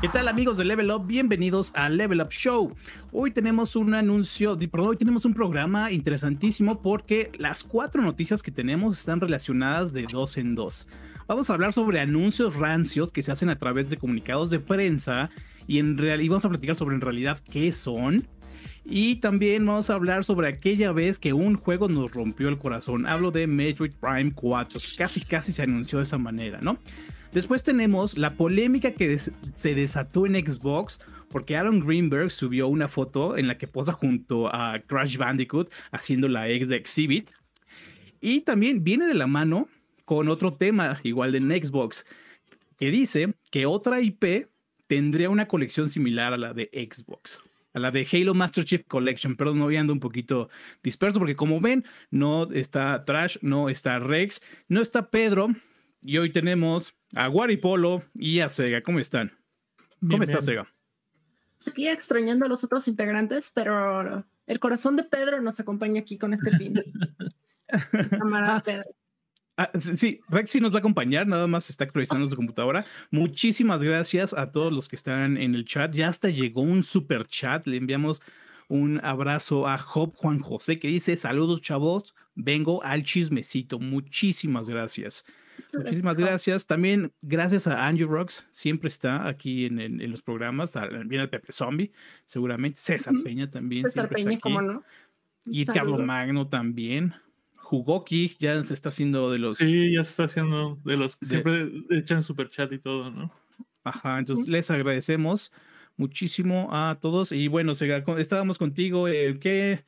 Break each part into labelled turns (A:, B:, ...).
A: ¿Qué tal amigos de Level Up? Bienvenidos a Level Up Show. Hoy tenemos un anuncio, perdón, hoy tenemos un programa interesantísimo porque las cuatro noticias que tenemos están relacionadas de dos en dos. Vamos a hablar sobre anuncios rancios que se hacen a través de comunicados de prensa y, en real, y vamos a platicar sobre en realidad qué son. Y también vamos a hablar sobre aquella vez que un juego nos rompió el corazón. Hablo de Metroid Prime 4. Casi, casi se anunció de esa manera, ¿no? Después tenemos la polémica que se desató en Xbox porque Aaron Greenberg subió una foto en la que posa junto a Crash Bandicoot haciendo la ex de Exhibit. Y también viene de la mano con otro tema igual de Xbox que dice que otra IP tendría una colección similar a la de Xbox. A la de Halo Master Chief Collection, perdón, no ando un poquito disperso porque como ven, no está Trash, no está Rex, no está Pedro, y hoy tenemos a Guaripolo y a Sega. ¿Cómo están? ¿Cómo está Sega?
B: Seguía extrañando a los otros integrantes, pero el corazón de Pedro nos acompaña aquí con este fin.
A: Camarada Pedro. Ah, sí, Rexy nos va a acompañar, nada más está actualizando su computadora. Muchísimas gracias a todos los que están en el chat. Ya hasta llegó un super chat. Le enviamos un abrazo a Job Juan José que dice: Saludos, chavos. Vengo al chismecito. Muchísimas gracias. Muchísimas gracias. También gracias a Andrew Rocks, siempre está aquí en, los programas. Viene el Pepe Zombie, seguramente. César Peña también. César Peña, ¿cómo no? Y Carlos Magno también. Jugoki ya se está haciendo de los.
C: Sí, ya se está haciendo de los que siempre echan super chat y todo, ¿no?
A: Ajá, entonces les agradecemos muchísimo a todos. Y bueno, estábamos contigo. Eh, ¿qué,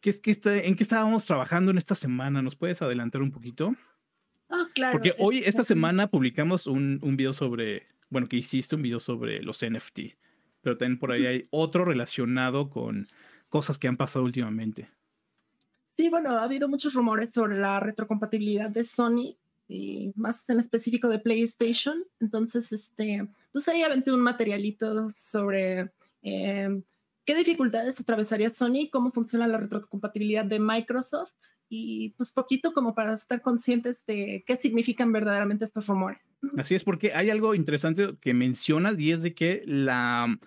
A: qué, qué ¿En qué estábamos trabajando en esta semana? ¿Nos puedes adelantar un poquito?
B: Ah, claro.
A: Porque hoy, esta semana, publicamos un, un video sobre, bueno, que hiciste un video sobre los NFT, pero también por ahí hay otro relacionado con cosas que han pasado últimamente.
B: Sí, bueno, ha habido muchos rumores sobre la retrocompatibilidad de Sony y más en específico de PlayStation. Entonces, este, pues ahí aventé un materialito sobre eh, qué dificultades atravesaría Sony, cómo funciona la retrocompatibilidad de Microsoft y pues poquito como para estar conscientes de qué significan verdaderamente estos rumores.
A: Así es, porque hay algo interesante que mencionas y es de que la,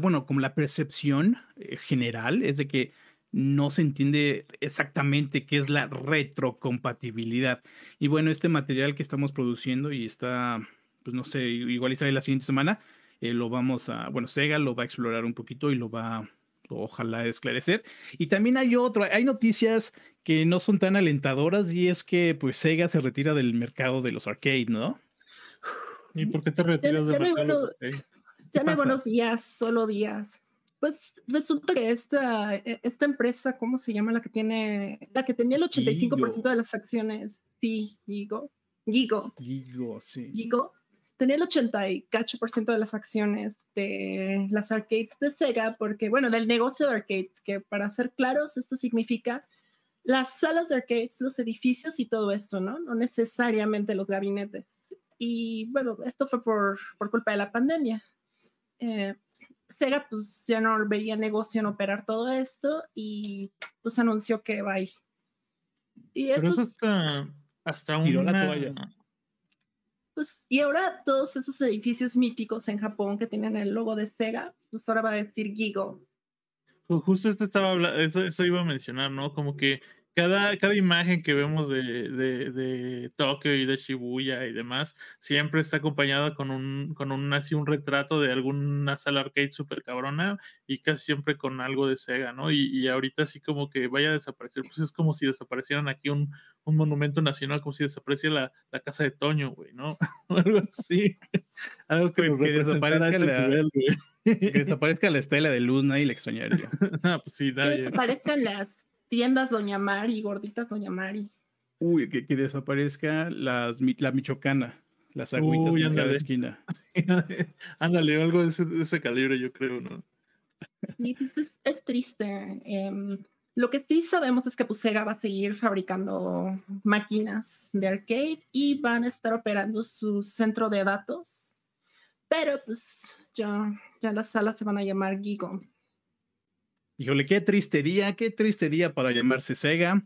A: bueno, como la percepción eh, general es de que no se entiende exactamente qué es la retrocompatibilidad. Y bueno, este material que estamos produciendo y está, pues no sé, igual y sale la siguiente semana, eh, lo vamos a, bueno, Sega lo va a explorar un poquito y lo va ojalá esclarecer. Y también hay otro, hay noticias que no son tan alentadoras y es que pues Sega se retira del mercado de los arcades, ¿no?
C: ¿Y por qué te retiras del mercado de los arcades?
B: Ya no hay buenos días, solo días. Pues resulta que esta, e, esta empresa, ¿cómo se llama? La que tiene, la que tenía el 85% de las acciones, sí, Gigo. Gigo.
A: Gigo, sí.
B: Gigo tenía el 88% de las acciones de las arcades de Sega, porque, bueno, del negocio de arcades, que para ser claros, esto significa las salas de arcades, los edificios y todo esto, ¿no? No necesariamente los gabinetes. Y bueno, esto fue por, por culpa de la pandemia. Eh, Sega pues ya no veía negocio en operar todo esto y pues anunció que va ahí.
C: Y Pero eso hasta, hasta una,
B: pues, y ahora todos esos edificios míticos en Japón que tienen el logo de Sega, pues ahora va a decir Gigo.
C: Pues justo esto estaba eso, eso iba a mencionar, ¿no? Como que cada, cada imagen que vemos de, de, Tokio y de Shibuya y demás, siempre está acompañada con un, con un así un retrato de alguna sala arcade super cabrona y casi siempre con algo de Sega, ¿no? Y, y ahorita así como que vaya a desaparecer, pues es como si desaparecieran aquí un, un monumento nacional, como si desapareciera la, casa de Toño, güey, ¿no? algo así.
A: algo que, desaparezca la, que desaparezca la estela de luz, nadie le extrañaría.
C: ah, pues sí,
B: nadie. Que desaparezcan las tiendas Doña Mari, gorditas Doña Mari.
A: Uy, que, que desaparezca las, la michoacana, las agüitas en cada esquina.
C: ándale, algo de ese, calibre, yo creo, ¿no?
B: Sí, pues es, triste. Em, lo que sí sabemos es que Pusega va a seguir fabricando máquinas de arcade y van a estar operando su centro de datos. Pero pues ya, ya las salas se van a llamar Gigo.
A: Híjole, qué triste día, qué triste día para llamarse Sega.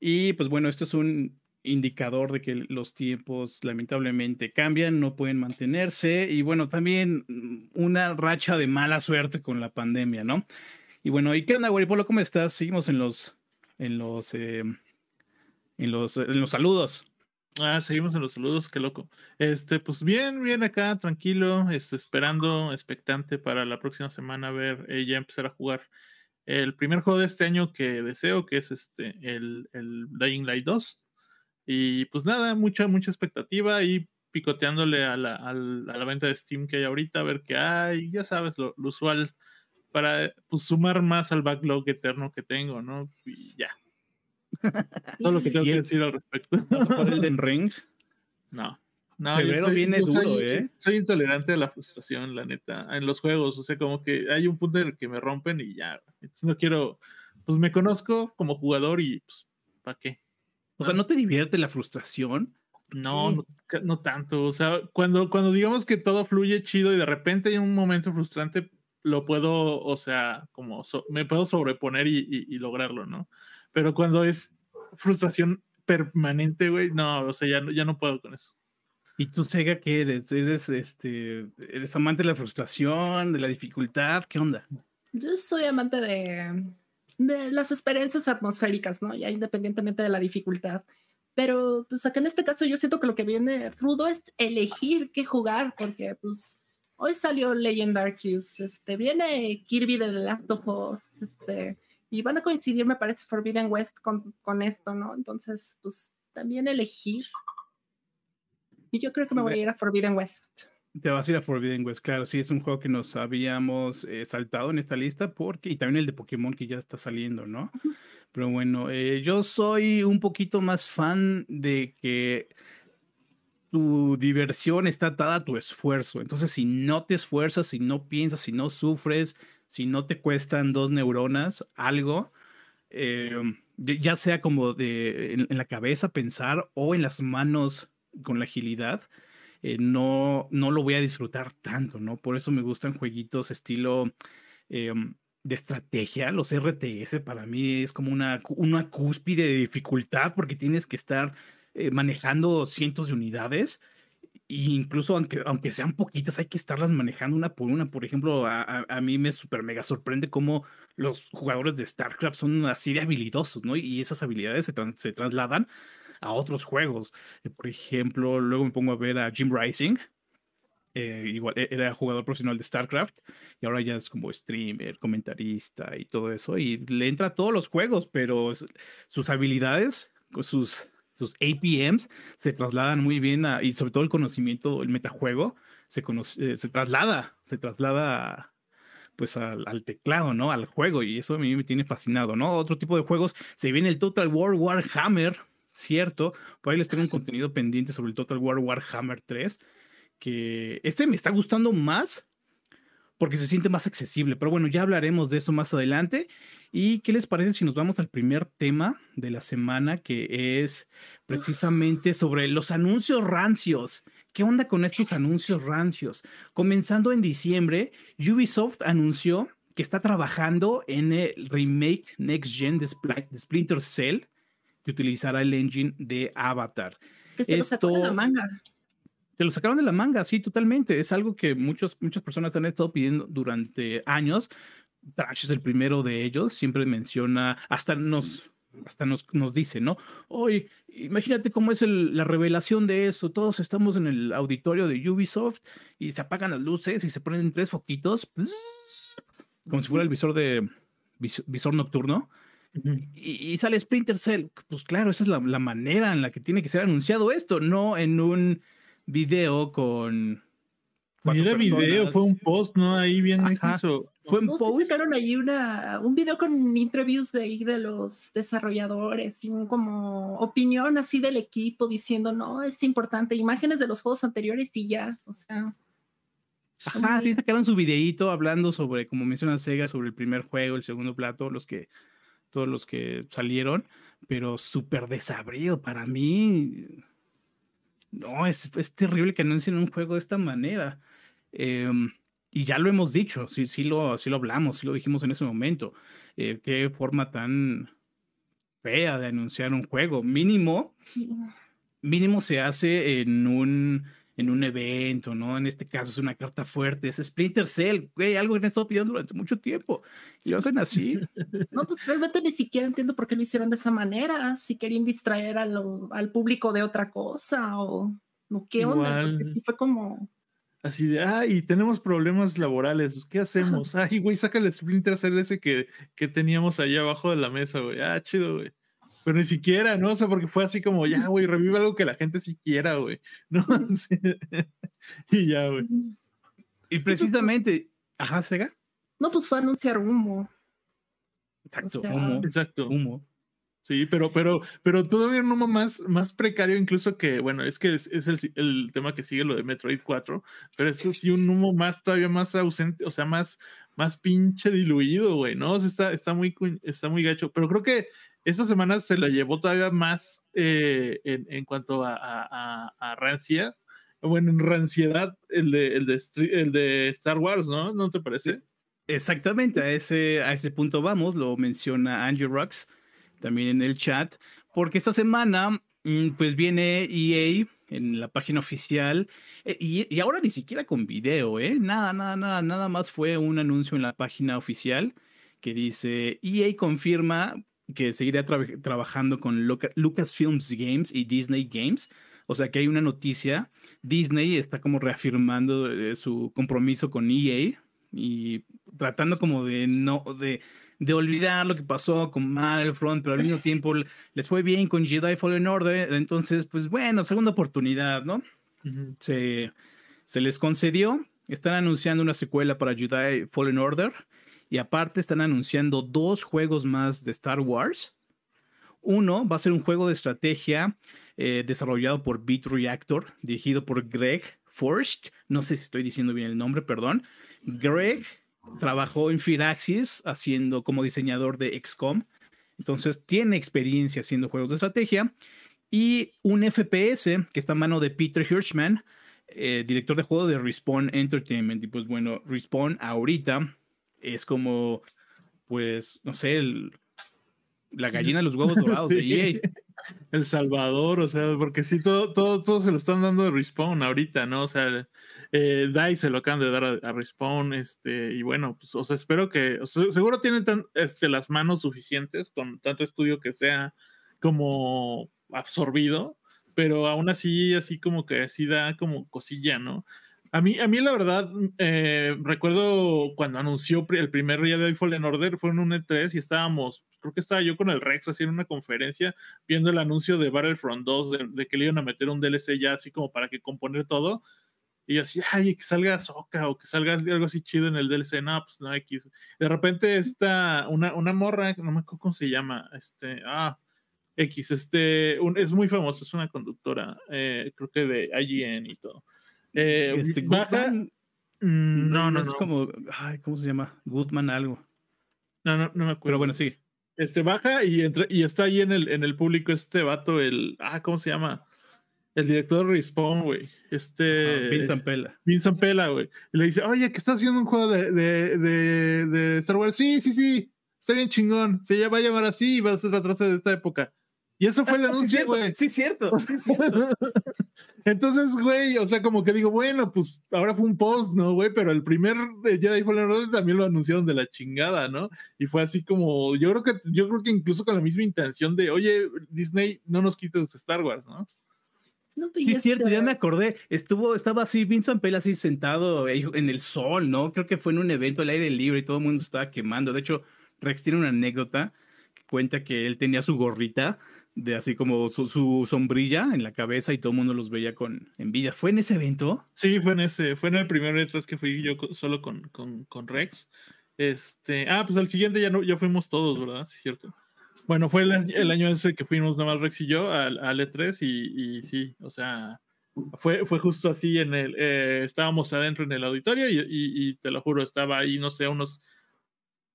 A: Y pues bueno, esto es un indicador de que los tiempos lamentablemente cambian, no pueden mantenerse y bueno, también mm, una racha de mala suerte con la pandemia, ¿no? Y bueno, ¿y qué onda, Polo? ¿Cómo estás? Seguimos en los, en los, eh, en los, en los saludos.
C: Ah, seguimos en los saludos, qué loco. Este, pues bien, bien acá, tranquilo, este, esperando, expectante para la próxima semana ver, eh, ya empezar a jugar el primer juego de este año que deseo, que es este, el, el Dying Light 2. Y pues nada, mucha, mucha expectativa y picoteándole a la, a la, venta de Steam que hay ahorita, a ver qué hay, ya sabes, lo, usual, para pues, sumar más al backlog eterno que tengo, ¿no? Y ya. Todo lo que tengo que decir al respecto.
A: el Den Ring?
C: No.
A: No, Febrero viene duro, soy, ¿eh?
C: Soy intolerante a la frustración, la neta, en los juegos. O sea, como que hay un punto en el que me rompen y ya. Entonces no quiero. Pues me conozco como jugador y, pues, ¿para qué?
A: O sea, ¿no te divierte la frustración?
C: No, no, tanto. O sea, cuando, cuando digamos que todo fluye chido y de repente hay un momento frustrante, lo puedo, o sea, como me puedo sobreponer y, lograrlo, ¿no? Pero cuando es frustración permanente, güey, no, o sea, ya, ya no puedo con eso.
A: ¿Y tú, Sega, qué eres? ¿Eres, este, ¿Eres amante de la frustración, de la dificultad? ¿Qué onda?
B: Yo soy amante de, de las experiencias atmosféricas, ¿no? Ya independientemente de la dificultad. Pero pues acá en este caso yo siento que lo que viene rudo es elegir qué jugar, porque pues hoy salió Legend Arceus, este, viene Kirby de The Last of Us, este, y van a coincidir, me parece, Forbidden West con, con esto, ¿no? Entonces, pues también elegir y yo creo que me voy a ir a Forbidden West.
A: Te vas a ir a Forbidden West, claro, sí, es un juego que nos habíamos eh, saltado en esta lista porque, y también el de Pokémon que ya está saliendo, ¿no? Pero bueno, eh, yo soy un poquito más fan de que tu diversión está atada a tu esfuerzo. Entonces, si no te esfuerzas, si no piensas, si no sufres, si no te cuestan dos neuronas, algo, eh, ya sea como de en, la cabeza pensar o en las manos con la agilidad, eh, no, no lo voy a disfrutar tanto, ¿no? Por eso me gustan jueguitos estilo em, de estrategia. Los RTS para mí es como una, una cúspide de dificultad porque tienes que estar eh, manejando cientos de unidades. E incluso aunque, aunque sean poquitas, hay que estarlas manejando una por una. Por ejemplo, a, a mí me super mega sorprende cómo los jugadores de StarCraft son así de habilidosos, ¿no? Y esas habilidades se, se trasladan a otros juegos. Eh, por ejemplo, luego me pongo a ver a Jim Rising. Eh, igual e, era jugador profesional de StarCraft y ahora ya es como streamer, comentarista y todo eso. Y le entra a todos los juegos, pero sus habilidades, sus, sus APMs se trasladan muy bien y sobre todo el conocimiento, el metajuego, se, eh, se traslada, se traslada pues al, al, teclado, ¿no? Al juego y eso a mí me tiene fascinado, ¿no? Otro tipo de juegos, se viene el Total War Warhammer, cierto. Por ahí les tengo un contenido pendiente sobre el Total War Warhammer 3, que este me está gustando más porque se siente más accesible. Pero bueno, ya hablaremos de eso más adelante. ¿Y qué les parece si nos vamos al primer tema de la semana, que es precisamente sobre los anuncios rancios? ¿Qué onda con estos anuncios rancios? Comenzando en diciembre, Ubisoft anunció que está trabajando en el remake Next Gen de Splinter Cell que utilizará el engine de Avatar.
B: te lo sacaron de la manga.
A: Te lo sacaron de la manga, sí, totalmente. Es algo que muchos, muchas personas han estado pidiendo durante años. Trash es el primero de ellos, siempre menciona, hasta nos, hasta nos, nos dice, ¿no? Oye, imagínate cómo es la revelación de eso. Todos estamos en el auditorio de Ubisoft y se apagan las luces y se ponen tres foquitos, como si fuera el visor de visor nocturno y, sale Splinter Cell. Pues claro, esa es la, manera en la que tiene que ser anunciado esto, no en un video con.
C: Era video, fue un post, ¿no? Ahí bien
B: eso. Fue un post. sacaron ahí una, un video con interviews de ahí de los desarrolladores y un como opinión así del equipo diciendo, no, es importante, imágenes de los juegos anteriores y ya, o sea.
A: Ajá, sí sacaron su videíto hablando sobre, como menciona Sega, sobre el primer juego, el segundo plato, los que todos los que salieron, pero súper desabrido para mí. No, es, es, terrible que anuncien un juego de esta manera. Em, y ya lo hemos dicho, sí, sí, lo, sí lo hablamos, sí lo dijimos en ese momento. Eh, qué forma tan, fea de anunciar un juego. Mínimo, mínimo se hace en un, en un evento, ¿no? En este caso es una carta fuerte, es Splinter Cell, güey, algo que me he estado pidiendo durante mucho tiempo. Y lo hacen así.
B: No, pues realmente ni siquiera entiendo por qué lo hicieron de esa manera, si querían distraer al público de otra cosa o no, qué onda, porque sí fue como...
C: Así de, ay, tenemos problemas laborales, ¿qué hacemos? Ay, güey, saca el Splinter Cell ese que, que teníamos allá abajo de la mesa, güey. Ah, chido, güey. Pero ni siquiera, ¿no? O sea, porque fue así como, ya, güey, revive algo que la gente sí quiera, güey. ¿No? y ya, güey.
A: Y pues, precisamente, ajá, Sega.
B: No, pues fue anunciar humo.
A: Exacto, humo.
C: Exacto.
A: Humo.
C: Sí, pero, pero, pero todavía un humo más, más precario, incluso que, bueno, es que es, el, el, tema que sigue lo de Metroid 4, pero eso sí, un humo más, todavía más ausente, o sea, más, más pinche diluido, güey, ¿no? O sea, está, está, muy, está muy gacho, pero creo que esta semana se la llevó todavía más eh, en, cuanto a, a, a, rancia, bueno, en ranciedad, el de, el, de, el de Star Wars, ¿no? ¿No te parece?
A: Exactamente, a ese, a ese punto vamos, lo menciona Andrew Rocks también en el chat, porque esta semana mm, pues viene EA en la página oficial eh, y, y, ahora ni siquiera con video, ¿eh? Nada, nada, nada, nada más fue un anuncio en la página oficial que dice EA confirma que seguirá trabajando con Lucasfilms Games y Disney Games. O sea que hay una noticia. Disney está como reafirmando eh, su compromiso con EA y tratando como de no de, de olvidar lo que pasó con Battlefront, pero al mismo tiempo les fue bien con Jedi Fallen Order. Entonces, pues bueno, segunda oportunidad, ¿no? se, se les concedió. Están anunciando una secuela para Jedi Fallen Order. Y aparte están anunciando dos juegos más de Star Wars. Uno va a ser un juego de estrategia eh, desarrollado por Beat Reactor, dirigido por Greg Forst. No sé si estoy diciendo bien el nombre, perdón. Greg trabajó en Firaxis haciendo como diseñador de XCOM. Entonces tiene experiencia haciendo juegos de estrategia. Y un FPS que está en mano de Peter Hirschman, eh, director de juego de Respawn Entertainment. Y pues bueno, Respawn ahorita es como, pues, no sé, la gallina de los huevos dorados de EA.
C: El Salvador, o sea, porque sí, todo, todo, todo se lo están dando de Respawn ahorita, ¿no? O sea, eh, DICE se lo acaban de dar a, Respawn, este, y bueno, pues, o sea, espero que, seguro tienen este, las manos suficientes con tanto estudio que sea como absorbido, pero aún así, así como que así da como cosilla, ¿no? A mí, a mí la verdad, eh, recuerdo cuando anunció el primer día de Fallen Order, fue en un E3 y estábamos, creo que estaba yo con el Rex haciendo una conferencia viendo el anuncio de Battlefront 2, de, que le iban a meter un DLC ya así como para que componer todo. Y así, ay, que salga Soca o que salga algo así chido en el DLC. No, pues no, X. De repente está una, una morra, no me acuerdo cómo se llama, este, ah, X, este, es muy famosa, es una conductora, eh, creo que de IGN y todo eh, este, baja. Mm,
A: no, no, no, es como. Ay, ¿Cómo se llama? Goodman algo.
C: No, no, no me acuerdo.
A: Pero bueno, sí.
C: Este baja y, entra, y está ahí en el, en el público este vato, el. Ah, ¿cómo se llama? El director de Respawn, güey. Este.
A: Vincent Pela.
C: Vincent Pela, güey. Y le dice, oye, que está haciendo un juego de, de, de, de Star Wars. Sí, sí, sí. Está bien chingón. Se va a llamar así y va a ser retraso de esta época. Y eso fue el anuncio, güey.
A: Sí, cierto. Sí, cierto.
C: Entonces, güey, o sea, como que digo, bueno, pues ahora fue un post, ¿no, güey? Pero el primer Jedi Fallen Order también lo anunciaron de la chingada, ¿no? Y fue así como, yo creo que, yo creo que incluso con la misma intención de, oye, Disney, no nos quites Star Wars, ¿no?
A: No, sí, es cierto, ya me acordé. Estuvo, estaba así, Vincent Pell así sentado en el sol, ¿no? Creo que fue en un evento al aire libre y todo el mundo estaba quemando. De hecho, Rex tiene una anécdota que cuenta que él tenía su gorrita de así como su, sombrilla en la cabeza y todo el mundo los veía con envidia. ¿Fue en ese evento?
C: Sí, fue en ese, fue en el primer evento que fui yo solo con, con, con, Rex. Este, ah, pues al siguiente ya no, ya fuimos todos, ¿verdad? Sí, cierto. Bueno, fue el, año ese que fuimos nada más Rex y yo al, al E3 y, y, sí, o sea, fue, fue justo así en el, eh, estábamos adentro en el auditorio y, y, te lo juro, estaba ahí, no sé, unos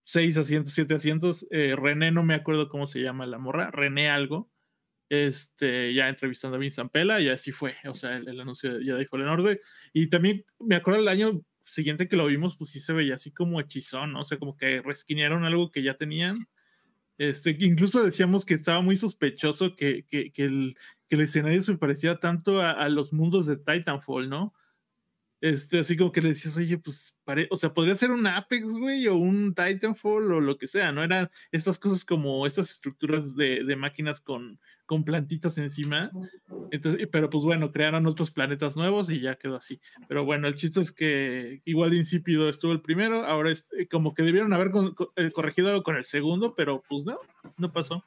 C: seis asientos, siete asientos. Eh, René, no me acuerdo cómo se llama la morra, René algo. Este, ya entrevistando a Vincent Pela y así fue, o sea, el, anuncio de Jedi Fallen Order. Y también me acuerdo el año siguiente que lo vimos, pues sí se veía así como hechizón, ¿no? o sea, como que resquinearon algo que ya tenían. Este, incluso decíamos que estaba muy sospechoso que, que, que, el, que el, escenario se parecía tanto a, a, los mundos de Titanfall, ¿no? Este, así como que le decías, oye, pues, o sea, podría ser un Apex, güey, o un Titanfall, o lo que sea, ¿no? Eran estas cosas como estas estructuras de, de máquinas con, con plantitas encima. Entonces, pero pues bueno, crearon otros planetas nuevos y ya quedó así. Pero bueno, el chiste es que igual de insípido estuvo el primero, ahora es eh, como que debieron haber eh, corregido algo con el segundo, pero pues no, no pasó.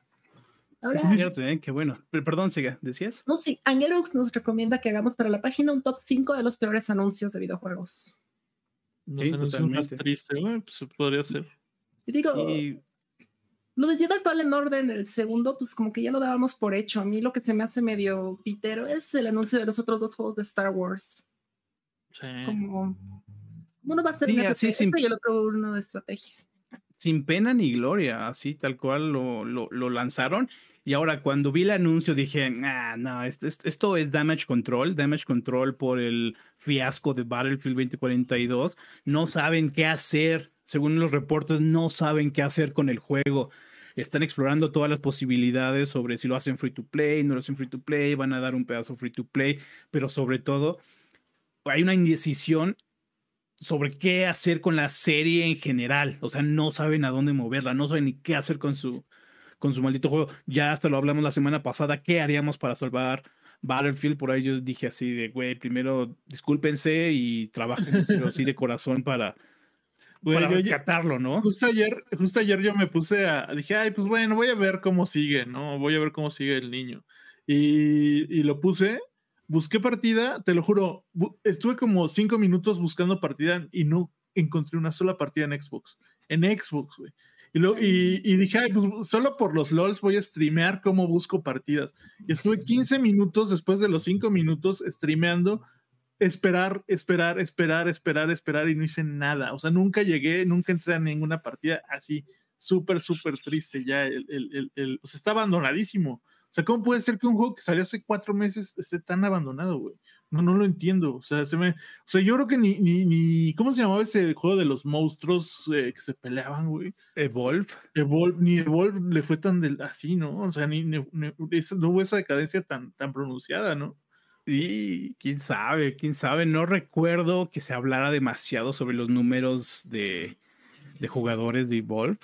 A: Ahora, sí, ¿eh? qué bueno. Perdón, siga, ¿decías?
B: No, sí, Angelux nos recomienda que hagamos para la página un top 5 de los peores anuncios de videojuegos.
C: Los sí, más tristes, bueno, pues podría ser.
B: Y digo, sí. lo de Jedi Fallen Order, el segundo, pues como que ya lo dábamos por hecho. A mí lo que se me hace medio pitero es el anuncio de los otros dos juegos de Star Wars.
C: Sí.
B: Como, uno va a ser
A: Sí,
B: un
A: así,
B: RTS
A: sin-
B: y el otro uno de estrategia.
A: Sin pena ni gloria, así tal cual lo, lo, lo lanzaron. Y ahora cuando vi el anuncio dije, ah, no, esto, esto- es Damage Control, Damage Control por el fiasco de Battlefield 2042. No saben qué hacer, según los reportes, no saben qué hacer con el juego. Están explorando todas las posibilidades sobre si lo hacen free to play, no lo hacen free to play, van a dar un pedazo free to play, pero sobre todo hay una indecisión sobre qué hacer con la serie en general. O sea, no saben a dónde moverla, no saben ni qué hacer con su, con su maldito juego. Ya hasta lo hablamos la semana pasada, ¿qué haríamos para salvar Battlefield? Por ahí yo dije así de, güey, primero discúlpense y trabajen así de corazón para, rescatarlo, ¿no?
C: Justo ayer, justo ayer yo me puse a, dije, ay, pues bueno, voy a ver cómo sigue, ¿no? Voy a ver cómo sigue el niño. Y, y lo puse, busqué partida, te lo juro, estuve como cinco minutos buscando partida y no encontré una sola partida en Xbox. En Xbox, güey. Y, lo- y, y dije, ay, pues solo por los LOLs voy a streamear cómo busco partidas. Y estuve 15 minutos después de los 5 minutos streameando, esperar, esperar, esperar, esperar, esperar y no hice nada. O sea, nunca llegué, nunca entré a ninguna partida así. Súper, súper triste ya. El, el, el, el- o sea, está abandonadísimo. O sea, ¿cómo puede ser que un juego que salió hace cuatro meses esté tan abandonado, güey? No, no lo entiendo. O sea, se me, o sea, yo creo que ni, ni, ni, ¿cómo se llamaba ese juego de los monstruos eh, que se peleaban, güey?
A: Evolve.
C: Evolve, ni Evolve le fue tan del, así, ¿no? O sea, ni, ni- ni- esa- no hubo esa decadencia tan, tan pronunciada, ¿no?
A: Y quién sabe, quién sabe. No recuerdo que se hablara demasiado sobre los números de, de jugadores de Evolve.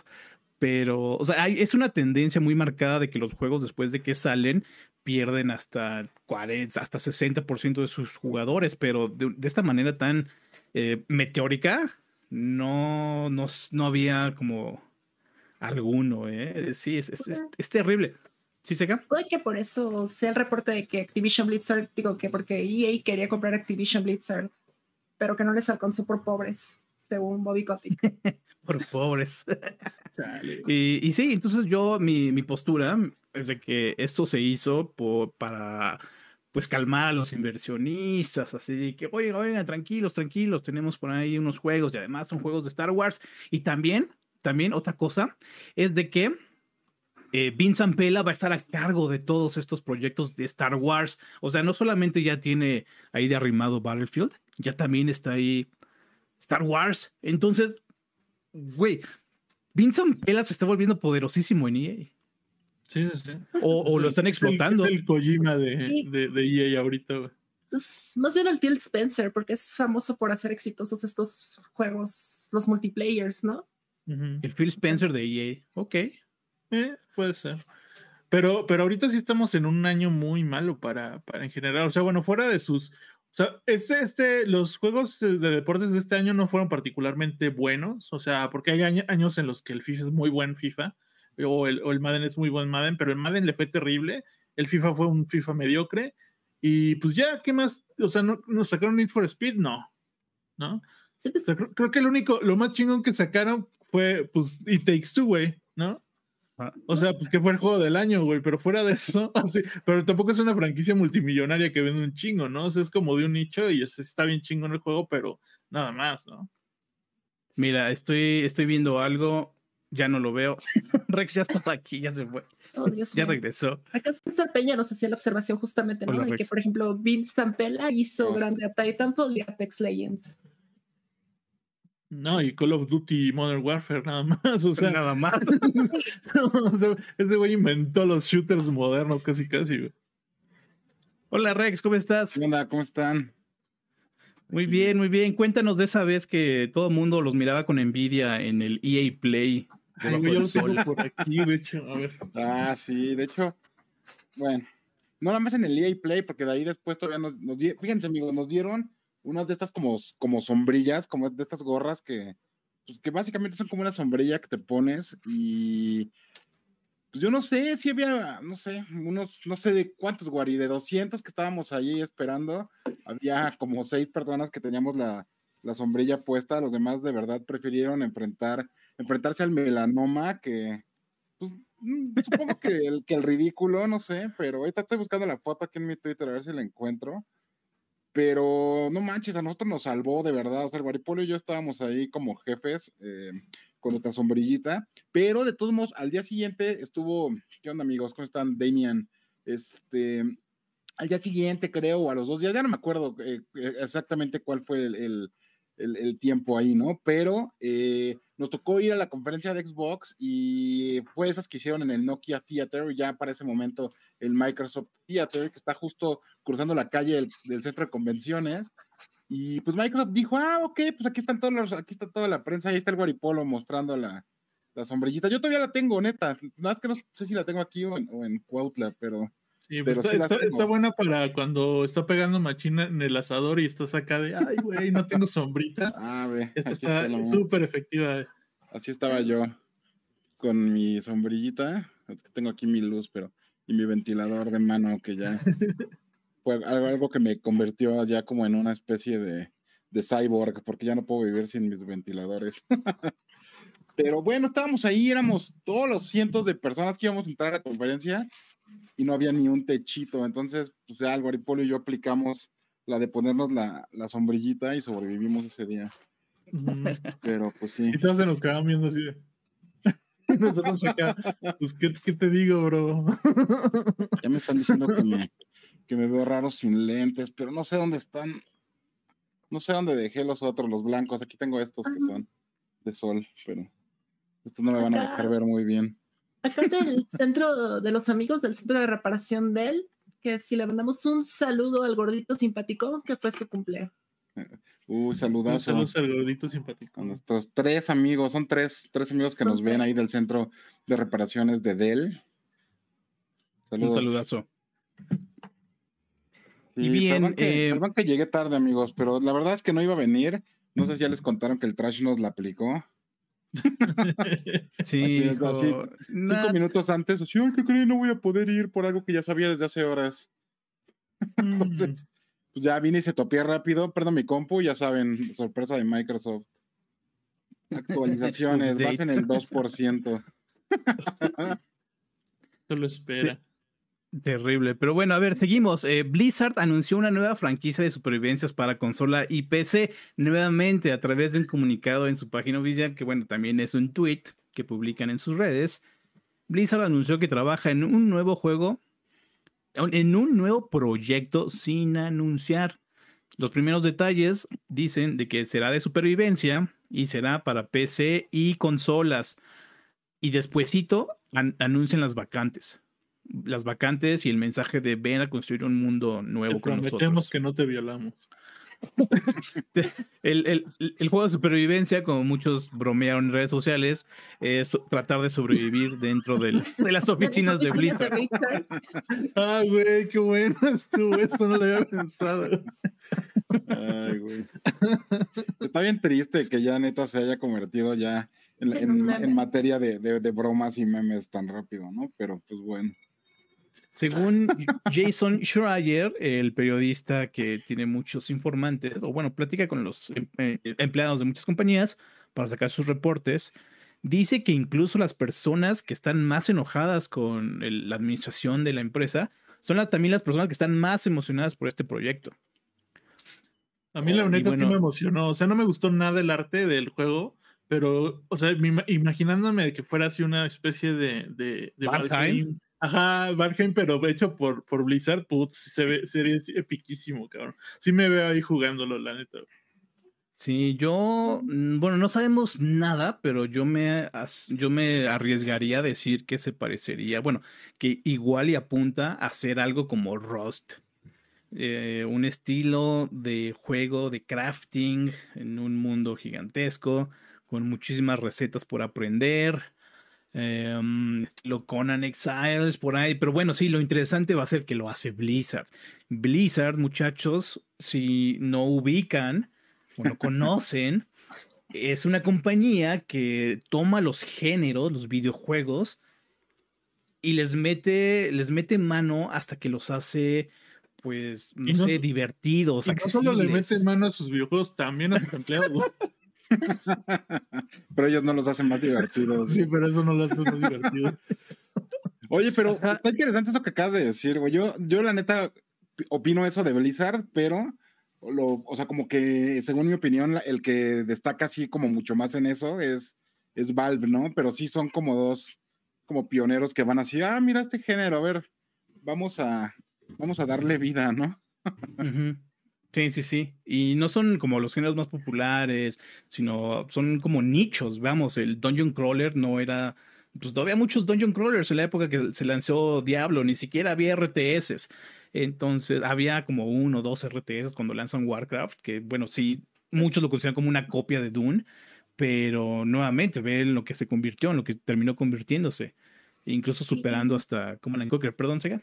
A: Pero, o sea, hay- es una tendencia muy marcada de que los juegos después de que salen pierden hasta 40, hasta 60% de sus jugadores, pero de, esta manera tan eh, meteórica, no, no, no había como alguno, ¿eh? Sí, es, es, es- es terrible. ¿Sí se acá?
B: Puede que por eso sea el reporte de que Activision Blizzard, digo que porque EA quería comprar Activision Blizzard, pero que no les alcanzó por pobres, según Bobby Kotick.
A: Por pobres. Y, y sí, entonces yo, mi, mi postura es de que esto se hizo por, para pues calmar a los inversionistas, así de que, oigan, oigan, tranquilos, tranquilos, tenemos por ahí unos juegos y además son juegos de Star Wars. Y también, también otra cosa es de que eh, Vince Zampella va a estar a cargo de todos estos proyectos de Star Wars. O sea, no solamente ya tiene ahí de arrimado Battlefield, ya también está ahí Star Wars. Entonces, güey, Vince Zampella se está volviendo poderosísimo en EA.
C: Sí, sí, sí.
A: O, o lo están
C: Es el-
A: explotando.
C: Es el, Kojima de, de, de EA ahorita, güey.
B: Pues, más bien el Phil Spencer, porque es famoso por hacer exitosos estos juegos, los multiplayers, ¿no?
A: El Phil Spencer de EA. Ok.
C: Eh, puede ser. Pero, pero ahorita sí estamos en un año muy malo para, para en general. O sea, bueno, fuera de sus. O sea, este, este, los juegos de de deportes de este año no fueron particularmente buenos. O sea, porque hay año- años en los que el FIFA es muy buen FIFA. O el, o el Madden es muy buen Madden, pero el Madden le fue terrible. El FIFA fue un FIFA mediocre. Y pues ya, ¿qué más? O sea, ¿no, ¿nos sacaron Need for Speed? No. ¿No?
B: Sí, pues,
C: O sea, creo, creo que lo único, lo más chingón que sacaron fue, pues, It Takes Two, güey, ¿no?
A: Ah.
C: O sea, pues que fue el juego del año, güey, pero fuera de eso, así, pero tampoco es una franquicia multimillonaria que vende un chingo, ¿no? O sea, es como de un nicho y es- está bien chingón el juego, pero nada más, ¿no?
A: Mira, estoy, estoy viendo algo. Ya no lo veo. Rex ya estaba aquí, ya se fue.
B: oh, Dios
A: Ya
B: mío.
A: regresó.
B: Acá Peña nos hacía la observación justamente, ¿no?
A: Hola,
B: de que, por ejemplo, Vince Zampella hizo
D: Hola.
B: grande a Titanfall y Apex Legends.
C: No, y Call of Duty Modern Warfare nada más, o sea,
A: Nada más.
C: o sea, ese güey inventó los shooters modernos casi casi, güey.
A: Hola Rex, ¿cómo estás?
D: ¿Qué onda? ¿Cómo están?
A: Muy bien, muy bien. Cuéntanos de esa vez que todo el mundo los miraba con envidia en el EA Play.
C: Ay, güey, yo tengo por aquí, de hecho, a ver.
D: Ah, sí, de hecho, bueno, no nada más en el EA Play, porque de ahí después todavía nos, nos di- fíjense amigos, nos dieron unas de estas como, como sombrillas, como de estas gorras que, pues, que básicamente son como una sombrilla que te pones y pues yo no sé si había, no sé, unos, no sé de cuántos, Guari, de 200 que estábamos ahí esperando, había como seis personas que teníamos la, la sombrilla puesta, los demás de verdad prefirieron enfrentar, enfrentarse al melanoma que, pues, mm, supongo que el, que el ridículo, no sé, pero ahorita estoy buscando la foto aquí en mi Twitter a ver si la encuentro. Pero no manches, a nosotros nos salvó de verdad. O sea, el Guaripolo y yo estábamos ahí como jefes eh, con nuestra sombrillita. Pero de todos modos, al día siguiente estuvo. ¿Qué onda, amigos? ¿Cómo están? Damian. Este. Al día siguiente, creo, o a los dos días, ya no me acuerdo eh, exactamente cuál fue el, el- el- el tiempo ahí, ¿no? Pero eh, nos tocó ir a la conferencia de Xbox y fue esas que hicieron en el Nokia Theater, ya para ese momento el Microsoft Theater, que está justo cruzando la calle del, centro de convenciones. Y pues Microsoft dijo, ah, ok, pues aquí están todos los, aquí está toda la prensa, ahí está el Guaripolo mostrando la, la sombrillita. Yo todavía la tengo, neta. Nada más que no sé si la tengo aquí o en, o en Cuautla, pero
C: Sí, pues está,
D: sí la
C: está-
D: tengo.
C: está buena para cuando está pegando machina en el asador y estás acá de, ay, güey, no tengo sombrita.
D: ah, ve,
C: Esta está súper efectiva.
D: Así estaba yo con mi sombrillita. Tengo aquí mi luz, pero y mi ventilador de mano que ya fue algo, algo que me convirtió ya como en una especie de, de cyborg, porque ya no puedo vivir sin mis ventiladores. pero bueno, estábamos ahí, éramos todos los cientos de personas que íbamos a entrar a la conferencia y no había ni un techito. Entonces, pues ya el Guaripolo y yo aplicamos la de ponernos la, la sombrillita y sobrevivimos ese día. Pero pues sí.
C: Y todos se nos quedaban viendo así de. Nosotros acá, pues, ¿qué, qué te digo, bro?
D: Ya me están diciendo que me, que me veo raro sin lentes, pero no sé dónde están. No sé dónde dejé los otros, los blancos. Aquí tengo estos que son de sol, pero estos no me van a dejar ver muy bien.
B: Acá del centro de los amigos del centro de reparación de él, que si le mandamos un saludo al gordito simpático, que fue su cumpleaños.
D: Uy, saludazo
C: Saludos al gordito
D: a
C: simpático.
D: nuestros tres amigos. Son tres, tres amigos que nos ven ahí del centro de reparaciones de Dell.
A: Un
D: Saludos.
A: saludazo.
D: Sí,
A: Y bien,
D: perdón, que,
A: eh,
D: perdón que llegué tarde, amigos, pero la verdad es que no iba a venir. No sé si ya les contaron que el trash nos la aplicó.
A: Sí,
D: Así Cinco minutos antes, así, ay, ¿qué creen? No voy a poder ir por algo que ya sabía desde hace horas.
C: Mm.
D: Entonces, pues ya vine y se topé rápido, perdón mi compu, ya saben, sorpresa de Microsoft. Actualizaciones, vas en el 2%.
C: Solo espera.
A: Terrible. Pero bueno, a ver, seguimos. Eh, Blizzard anunció una nueva franquicia de supervivencias para consola y PC nuevamente a través de un comunicado en su página oficial, que bueno, también es un tweet que publican en sus redes. Blizzard anunció que trabaja en un nuevo juego, en un nuevo proyecto sin anunciar. Los primeros detalles dicen de que será de supervivencia y será para PC y consolas. Y despuesito an- anuncian las vacantes. Las vacantes y el mensaje de ven a construir un mundo
C: Te
A: nuevo con
C: prometemos
A: nosotros.
C: que no te violamos.
A: El, el- el juego de supervivencia, como muchos bromearon en redes sociales, es tratar de sobrevivir dentro del- de las oficinas de Blizzard.
C: Ah, güey, qué bueno estuvo. Esto no lo había pensado.
D: Ay, güey. Está bien triste que ya neta se haya convertido ya en,
B: En
D: materia de, de- de bromas y memes tan rápido, ¿no? Pero pues bueno.
A: Según Jason Schreier, el periodista que tiene muchos informantes, o bueno, platica con los em- eh, empleados de muchas compañías para sacar sus reportes, dice que incluso las personas que están más enojadas con el- la administración de la empresa son la- también las personas que están más emocionadas por este proyecto.
C: A mí la
A: Y
C: neta
A: bueno-
C: sí me emocionó. O sea, no me gustó nada el arte del juego, pero, o sea, me ima- imaginándome que fuera así una especie de... de, de. Ajá, Valheim, pero hecho por, por Blizzard, putz, se ve, sería epiquísimo, cabrón. Sí me veo ahí jugándolo, la neta.
A: Sí, yo, mm, bueno, no sabemos nada, pero yo me, yo me arriesgaría a decir que se parecería, bueno, que igual y apunta a hacer algo como Rust, eh, un estilo de juego de crafting en un mundo gigantesco, con muchísimas recetas por aprender, eh, estilo Conan Exiles por ahí, pero bueno, sí, lo interesante va a ser que lo hace Blizzard. Blizzard, muchachos, si no ubican, o conocen, es una compañía que toma los géneros, los videojuegos, y les mete, les mete mano hasta que los hace, pues, no, sé, divertidos.
C: Y no solo le meten mano a sus videojuegos, también a sus empleados.
D: pero ellos no los hacen más divertidos.
C: Sí, pero eso no lo hace más divertido.
D: Oye, pero está interesante eso que acabas de decir, güey. Yo, yo la neta opino eso de Blizzard, pero o sea, como que según mi opinión, el que destaca así como mucho más en eso es, es Valve, ¿no? Pero sí son como dos, como pioneros que van así, ah, mira este género, a ver, vamos a, vamos a darle vida, ¿no?
A: Sí, sí, sí. Y no son como los géneros más populares, sino son como nichos. Vamos, el Dungeon Crawler no era. Pues todavía muchos Dungeon Crawlers en la época que se lanzó Diablo, ni siquiera había RTS. Entonces, había como uno o dos RTS cuando lanzan Warcraft, que bueno, sí, muchos lo consideran como una copia de Dune, pero nuevamente ven lo que se convirtió, en lo que terminó convirtiéndose, incluso superando hasta Command Conquer. Perdón, Sega.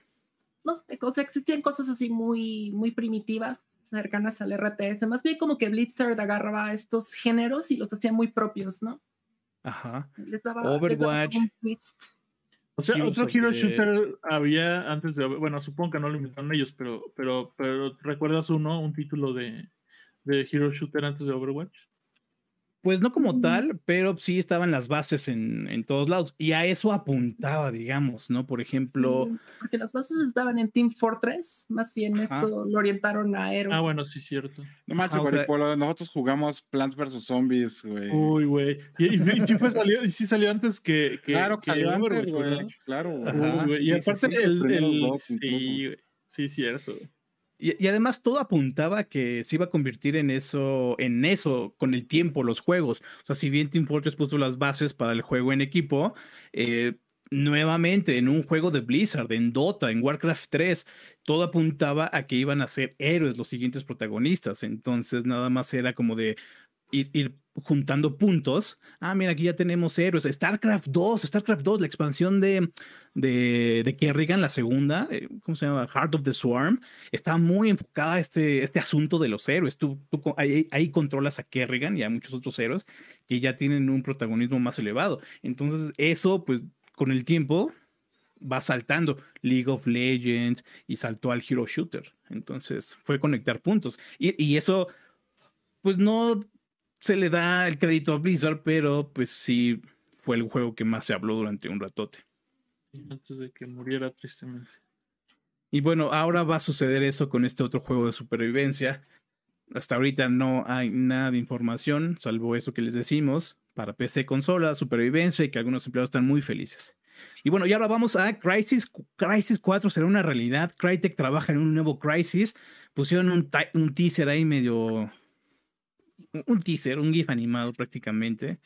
B: No, o sea, existían cosas así muy, muy primitivas, cercanas al RTS. Más bien como que Blizzard agarraba estos géneros y los hacía muy propios, ¿no?
A: Ajá. Overwatch.
C: O sea, otro Hero Shooter había antes de. Bueno, supongo que no lo inventaron ellos, pero, pero, pero ¿recuerdas uno, un título de, de Hero Shooter antes de Overwatch?
A: Pues no como tal, pero sí estaban las bases en, en, todos lados. Y a eso apuntaba, digamos, ¿no? Por ejemplo.
B: porque las bases estaban en Team Fortress, más bien esto lo orientaron a Aero.
C: Ah, bueno, sí, cierto.
D: No manches, güey, nosotros jugamos Plants vs. Zombies, güey.
C: Uy, güey. Y, y, salió, y sí salió antes que. que
D: claro, que salió antes, güey. Claro, güey.
C: y aparte, el. el, sí, sí, cierto.
A: Y, además todo apuntaba que se iba a convertir en eso, en eso con el tiempo, los juegos. O sea, si bien Team Fortress puso las bases para el juego en equipo, eh, nuevamente en un juego de Blizzard, en Dota, en Warcraft 3, todo apuntaba a que iban a ser héroes los siguientes protagonistas. Entonces nada más era como de ir juntando puntos. Ah, mira, aquí ya tenemos héroes. StarCraft 2, StarCraft 2, la expansión de, de, de Kerrigan, la segunda, eh, ¿cómo se llama? Heart of the Swarm, está muy enfocada a este, este asunto de los héroes. Tú, ahí, ahí, controlas a Kerrigan y a muchos otros héroes que ya tienen un protagonismo más elevado. Entonces, eso, pues, con el tiempo va saltando League of Legends y saltó al Hero Shooter. Entonces, fue conectar puntos. Y, y eso, pues, no se le da el crédito a Blizzard, pero pues sí fue el juego que más se habló durante un ratote.
C: Antes de que muriera tristemente.
A: Y bueno, ahora va a suceder eso con este otro juego de supervivencia. Hasta ahorita no hay nada de información, salvo eso que les decimos, para PC, consola, supervivencia y que algunos empleados están muy felices. Y bueno, y ahora vamos a Crisis. Crisis 4 será una realidad. Crytek trabaja en un nuevo Crisis. Pusieron un, un teaser ahí medio un teaser, un GIF animado prácticamente.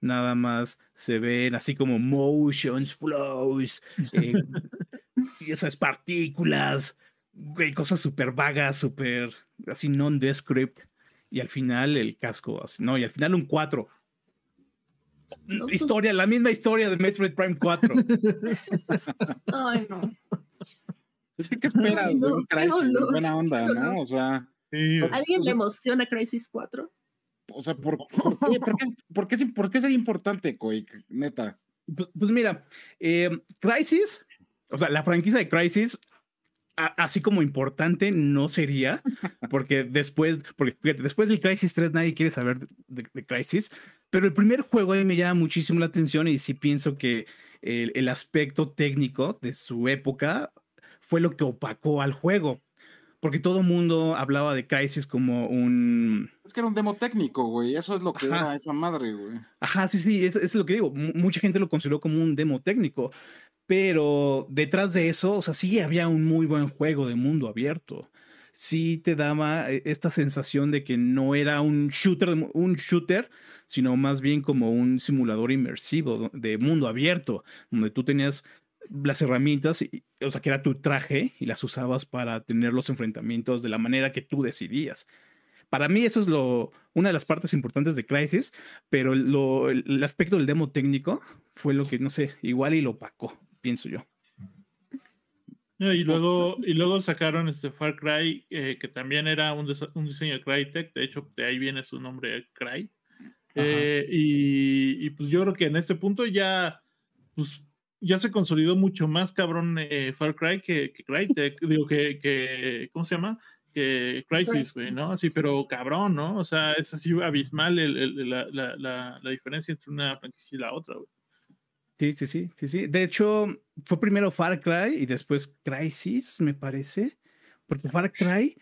A: Nada más se ven así como motions, flows, eh, y esas partículas, cosas súper vagas, súper así non-descript. Y al final el casco, así, no, y al final un 4. Pues historia, la misma historia de Metroid Prime 4.
B: Ay, no.
D: ¿Qué esperas de un Crisis? buena onda, ¿no? O sea.
B: ¿Alguien le emociona Crisis 4?
D: O sea, ¿por, por, qué, por, qué, por, qué, sería importante, Koik, neta?
A: Pues, pues mira, eh, Crisis, o sea, la franquicia de Crisis, así como importante no sería, porque después, porque fíjate, después del Crisis 3 nadie quiere saber de, Crisis, pero el primer juego a mí me llama muchísimo la atención y sí pienso que el, el aspecto técnico de su época fue lo que opacó al juego porque todo mundo hablaba de Crisis como un...
D: Es que era un demo técnico, güey, eso es lo que era esa madre, güey.
A: Ajá, sí, sí, eso, es lo que digo, mucha gente lo consideró como un demo técnico, pero detrás de eso, o sea, sí había un muy buen juego de mundo abierto. sí te daba eh, esta sensación de que no era un shooter, un shooter, sino más bien como un simulador inmersivo de mundo abierto, donde tú tenías las herramientas, o sea, que era tu traje y las usabas para tener los enfrentamientos de la manera que tú decidías. Para mí eso es lo, una de las partes importantes de Crisis, pero lo, el aspecto del demo técnico fue lo que, no sé, igual y lo opacó, pienso yo.
C: Y luego, y luego sacaron este Far Cry, eh, que también era un, un, diseño de Crytek, de hecho, de ahí viene su nombre, Cry. Eh, y, y, pues yo creo que en este punto ya, pues, ya se consolidó mucho más cabrón eh, Far Cry que, que Crytek, digo que, que, ¿cómo se llama? Que Crisis, güey, ¿no? Sí, pero cabrón, ¿no? O sea, es así abismal el, el, la, la, la, la, diferencia entre una franquicia y la otra, güey.
A: Sí, sí, sí, sí, sí. De hecho, fue primero Far Cry y después Crisis, me parece. Porque Far Cry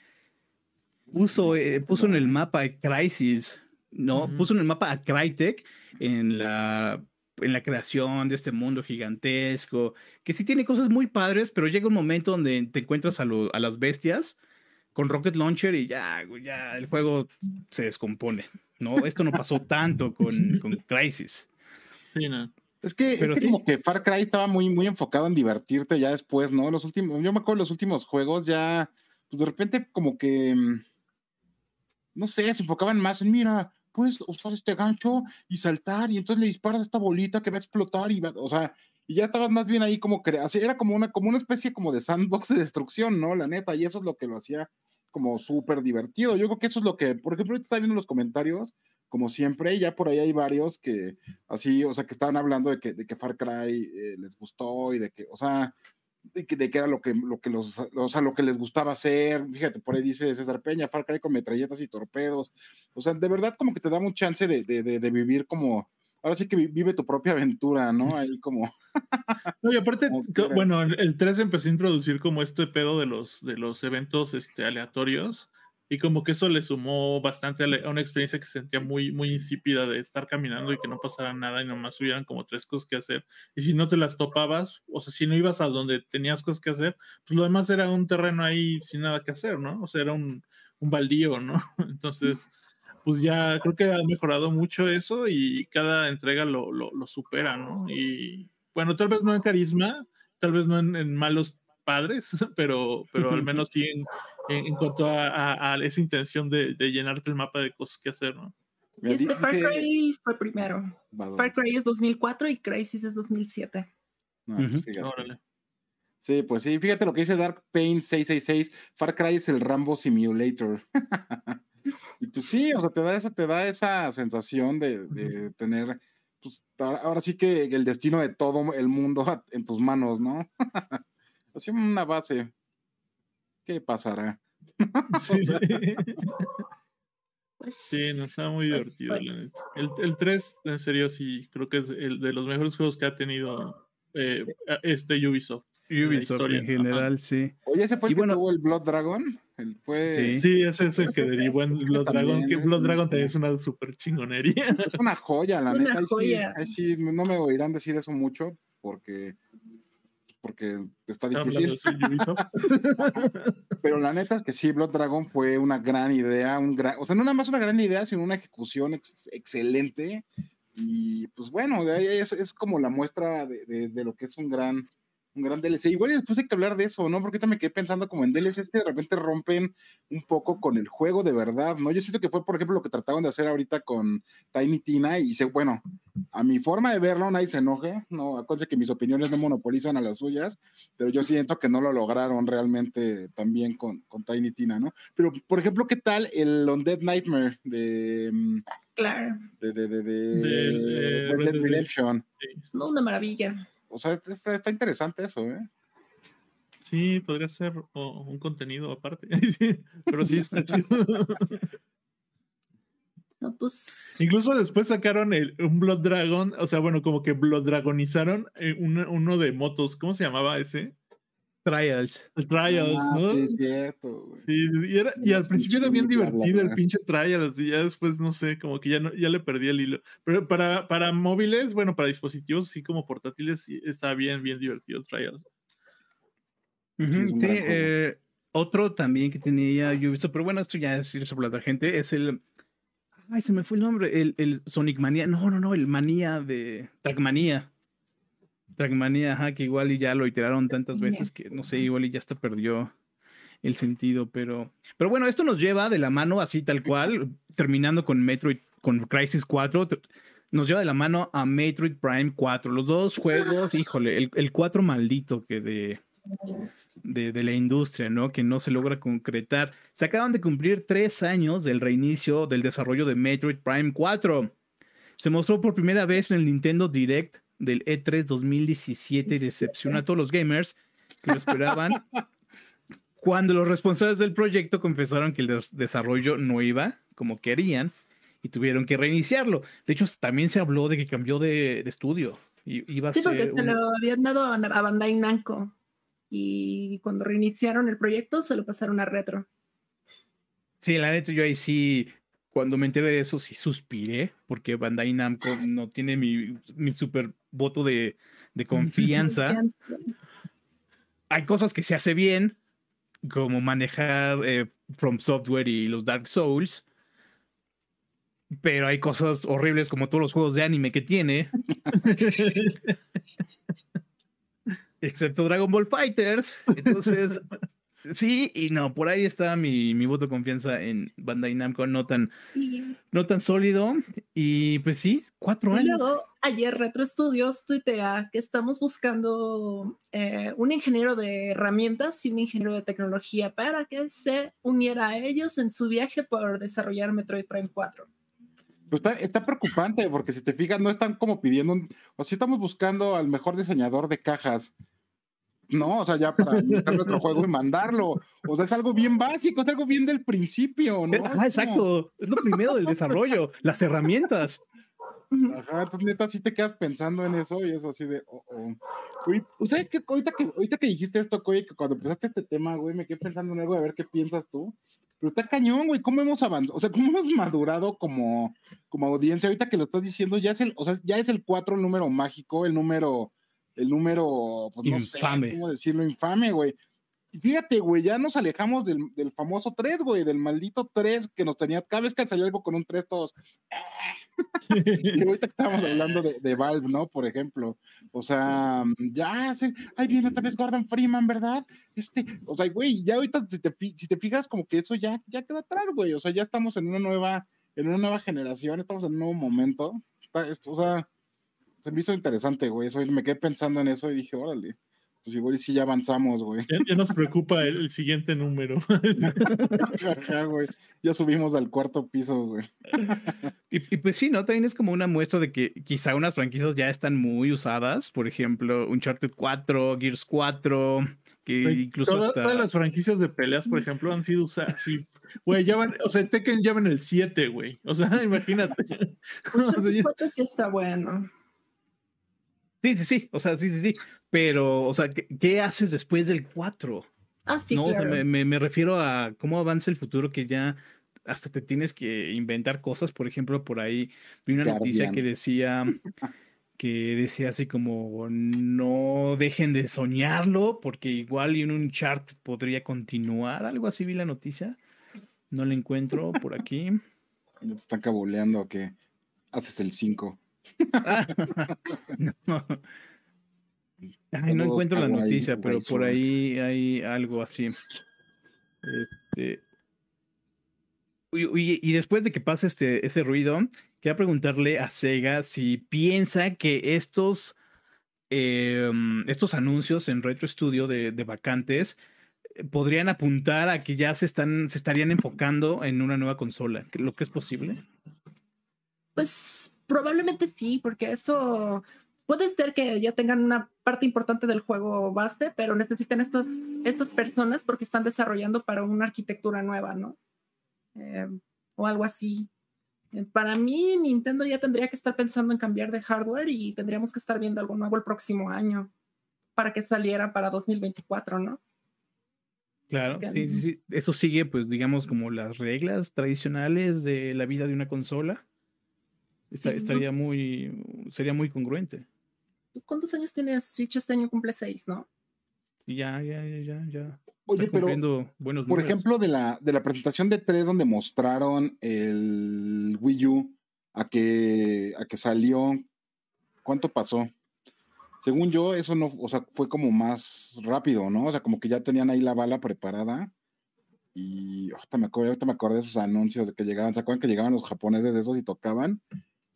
A: puso, eh, puso en el mapa Crisis, ¿no? Uh -huh. Puso en el mapa a Crytek en la, en la creación de este mundo gigantesco, que sí tiene cosas muy padres, pero llega un momento donde te encuentras a, lo, a las bestias con Rocket Launcher y ya, ya el juego se descompone, ¿no? Esto no pasó tanto con, con Crisis.
C: Sí, no.
D: Es que, Pero es que sí. como que Far Cry estaba muy, muy enfocado en divertirte ya después, ¿no? Los últimos, yo me acuerdo los últimos juegos ya, pues de repente como que, mm, no sé, se enfocaban más en, mira, puedes usar este gancho y saltar y entonces le disparas esta bolita que va a explotar y va, o sea, y ya estabas más bien ahí como que, era como una, como una especie como de sandbox de destrucción, ¿no? La neta, y eso es lo que lo hacía como súper divertido. Yo creo que eso es lo que, por ejemplo, ahorita estaba viendo los comentarios como siempre, ya por ahí hay varios que así, o sea, que estaban hablando de que, de que Far Cry eh, les gustó y de que, o sea, de que, de que era lo que, lo que los, o sea, lo que les gustaba hacer. Fíjate, por ahí dice César Peña, Far Cry con metralletas y torpedos. O sea, de verdad como que te da un chance de, de, de, de vivir como, ahora sí que vive tu propia aventura, ¿no? Ahí como...
C: no, y aparte, bueno, el 3 empezó a introducir como este pedo de los, de los eventos este, aleatorios y como que eso le sumó bastante a, una experiencia que se sentía muy, muy insípida de estar caminando y que no pasara nada y nomás hubieran como tres cosas que hacer. Y si no te las topabas, o sea, si no ibas a donde tenías cosas que hacer, pues lo demás era un terreno ahí sin nada que hacer, ¿no? O sea, era un, un baldío, ¿no? Entonces, pues ya creo que ha mejorado mucho eso y cada entrega lo, lo, lo supera, ¿no? Y bueno, tal vez no en carisma, tal vez no en, en malos padres, pero, pero al menos sí en, en, en cuanto a, a, a, esa intención de, de, llenarte el mapa de cosas que hacer, ¿no?
B: Este Far Cry fue primero. Far Cry es 2004 y Crisis es 2007.
D: No, uh -huh. Sí, pues sí, fíjate lo que dice Dark Pain 666, Far Cry es el Rambo Simulator. y pues sí, o sea, te da esa, te da esa sensación de, de tener, pues ahora sí que el destino de todo el mundo en tus manos, ¿no? Así una base. ¿Qué pasará?
C: Sí, o sea, pues, sí no está muy pues, divertido. Pues. El, el 3, en serio, sí, creo que es el de los mejores juegos que ha tenido eh, este Ubisoft.
A: Ubisoft en, en general, Ajá. sí.
D: Oye, ese fue el y que bueno, tuvo el Blood Dragon. El fue...
C: Sí. sí, ese es el que derivó en Blood Dragon. Que Blood Dragon también es una super chingonería.
D: Es una joya, la
B: una
D: neta.
B: Joya.
D: Ahí sí, ahí sí, no me oirán decir eso mucho, porque porque está difícil. Pero la neta es que sí, Blood Dragon fue una gran idea, un gran, o sea, no nada más una gran idea, sino una ejecución ex excelente. Y pues bueno, es, es como la muestra de, de, de, lo que es un gran, un gran DLC. Igual y después hay que hablar de eso, ¿no? Porque también me quedé pensando como en DLCs que de repente rompen un poco con el juego de verdad, ¿no? Yo siento que fue, por ejemplo, lo que trataban de hacer ahorita con Tiny Tina y se, bueno, a mi forma de verlo, nadie se enoje, ¿no? Acuérdense que mis opiniones no monopolizan a las suyas, pero yo siento que no lo lograron realmente también con, con Tiny Tina, ¿no? Pero, por ejemplo, ¿qué tal el Undead Nightmare de...
B: Mm, Claro.
D: De, de, de, de, de Red Dead Redemption.
B: No, una maravilla.
D: O sea, está, está interesante eso, ¿eh?
C: Sí, podría ser oh, un contenido aparte. pero sí está chido.
B: No, pues...
C: Incluso después sacaron el, un Blood Dragon, o sea, bueno, como que Blood Dragonizaron eh, uno, de motos. ¿Cómo se llamaba ese?
A: Trials.
C: El Trials,
D: ah,
C: ¿no?
D: Sí, es cierto.
C: Güey. Sí, y, era, y al principio era bien divertido el pinche Trials, y ya después, no sé, como que ya, no, ya le perdí el hilo. Pero para, para móviles, bueno, para dispositivos, así como portátiles, sí, está bien, bien divertido el Trials.
A: Uh -huh, sí, eh, otro también que tenía yo visto, pero bueno, esto ya es irse por la gente, es el. Ay, se me fue el nombre. El, el Sonic Manía. No, no, no, el Manía de. Trackmania. Trackmania, ajá, que igual y ya lo iteraron tantas veces que no sé, igual y ya hasta perdió el sentido, pero. Pero bueno, esto nos lleva de la mano así tal cual, terminando con Metroid, con Crisis 4 nos lleva de la mano a Metroid Prime 4. Los dos juegos, híjole, el, el 4 maldito que de, de, la industria, ¿no? Que no se logra concretar. Se acaban de cumplir tres años del reinicio del desarrollo de Metroid Prime 4. Se mostró por primera vez en el Nintendo Direct del E3 2017 y decepcionó a todos los gamers que lo esperaban. cuando los responsables del proyecto confesaron que el desarrollo no iba como querían y tuvieron que reiniciarlo. De hecho, también se habló de que cambió de, estudio. Y, iba a
B: sí, porque se lo habían dado a Bandai Namco y cuando reiniciaron el proyecto se lo pasaron a retro.
A: Sí, la neta yo ahí sí, cuando me enteré de eso sí suspiré, porque Bandai Namco no tiene mi, mi super voto de, de confianza. Hay cosas que se hace bien, como manejar eh, From Software y los Dark Souls, pero hay cosas horribles como todos los juegos de anime que tiene. excepto Dragon Ball Fighters. Entonces, sí y no, por ahí está mi, mi, voto de confianza en Bandai Namco, no tan, no tan sólido. Y pues sí, cuatro años.
B: Luego, ayer Retro Studios tuitea que estamos buscando eh, un ingeniero de herramientas y un ingeniero de tecnología para que se uniera a ellos en su viaje por desarrollar Metroid Prime 4.
D: Pues está, está, preocupante porque si te fijas, no están como pidiendo, un, o si estamos buscando al mejor diseñador de cajas. No, o sea, ya para meter nuestro juego y mandarlo. O sea, es algo bien básico, es algo bien del principio, ¿no?
A: Ah, exacto. Es lo primero del desarrollo, las herramientas.
D: Ajá, entonces neta sí te quedas pensando en eso y es así de, oh, oh. ¿sabes qué? Ahorita que, ahorita que dijiste esto, que cuando empezaste este tema, güey, me quedé pensando en algo, a ver qué piensas tú. Pero está cañón, güey, ¿cómo hemos avanzado? O sea, ¿cómo hemos madurado como, como audiencia? Ahorita que lo estás diciendo, ya es el, o sea, ya es el 4 el número mágico, el número, el número, pues no sé cómo decirlo, infame, güey. Y fíjate, güey, ya nos alejamos del, del famoso 3, güey, del maldito 3 que nos tenía, cada vez que salía algo con un 3, todos. y ahorita estábamos hablando de, de, Valve, ¿no? Por ejemplo. O sea, ya se. Ay, viene otra vez Gordon Freeman, ¿verdad? Este, o sea, güey, ya ahorita si te, si te fijas, como que eso ya, ya queda atrás, güey. O sea, ya estamos en una nueva, en una nueva generación, estamos en un nuevo momento. esto, o sea, se me hizo interesante, güey. Eso, me quedé pensando en eso y dije, órale pues igual sí ya avanzamos, güey.
C: Ya, nos preocupa el, siguiente número.
D: Ya subimos al cuarto piso, güey.
A: y, pues sí, ¿no? También es como una muestra de que quizá unas franquicias ya están muy usadas. Por ejemplo, Uncharted 4, Gears 4, que incluso
C: Todas las franquicias de peleas, por ejemplo, han sido usadas. Sí. Güey, ya van, o sea, Tekken ya van el 7, güey. O sea, imagínate.
B: Uncharted 4 sí está bueno.
A: Sí, sí, sí. O sea, sí, sí, sí. Pero, o sea, ¿qué, haces después del 4?
B: Ah, sí, no,
A: me, refiero a cómo avanza el futuro que ya hasta te tienes que inventar cosas. Por ejemplo, por ahí vi una noticia que decía que decía así como no dejen de soñarlo porque igual en un chart podría continuar. Algo así vi la noticia. No la encuentro por aquí.
D: Ya te están cabuleando que haces el 5.
A: no no encuentro la noticia, pero por ahí hay algo así. Este, y, después de que pase este, ese ruido, quería preguntarle a Sega si piensa que estos, em, estos anuncios en Retro Studio de, vacantes eh, podrían apuntar a que ya se, están, se estarían enfocando en una nueva consola, lo que es posible.
B: Pues probablemente sí, porque eso puede ser que ya tengan una parte importante del juego base, pero necesitan estas, estas personas porque están desarrollando para una arquitectura nueva, ¿no? Eh, o algo así. Eh, para mí, Nintendo ya tendría que estar pensando en cambiar de hardware y tendríamos que estar viendo algo nuevo el próximo año para que saliera para 2024, ¿no?
A: Claro, sí, sí, sí. Eso sigue, pues, digamos, como las reglas tradicionales de la vida de una consola. Estaría muy, sería muy congruente.
B: Pues, ¿cuántos años tiene Switch? Este año cumple seis, ¿no?
A: Ya, ya, ya, ya, ya.
D: Oye,
A: está
D: pero,
A: buenos
D: por
A: números.
D: ejemplo, de la, de la presentación de 3 donde mostraron el Wii U a que, a que salió, ¿cuánto pasó? Según yo, eso no, o sea, fue como más rápido, ¿no? O sea, como que ya tenían ahí la bala preparada. Y ahorita me acuerdo, ahorita me acordé de esos anuncios de que llegaban, ¿se acuerdan que llegaban los japoneses de esos y tocaban?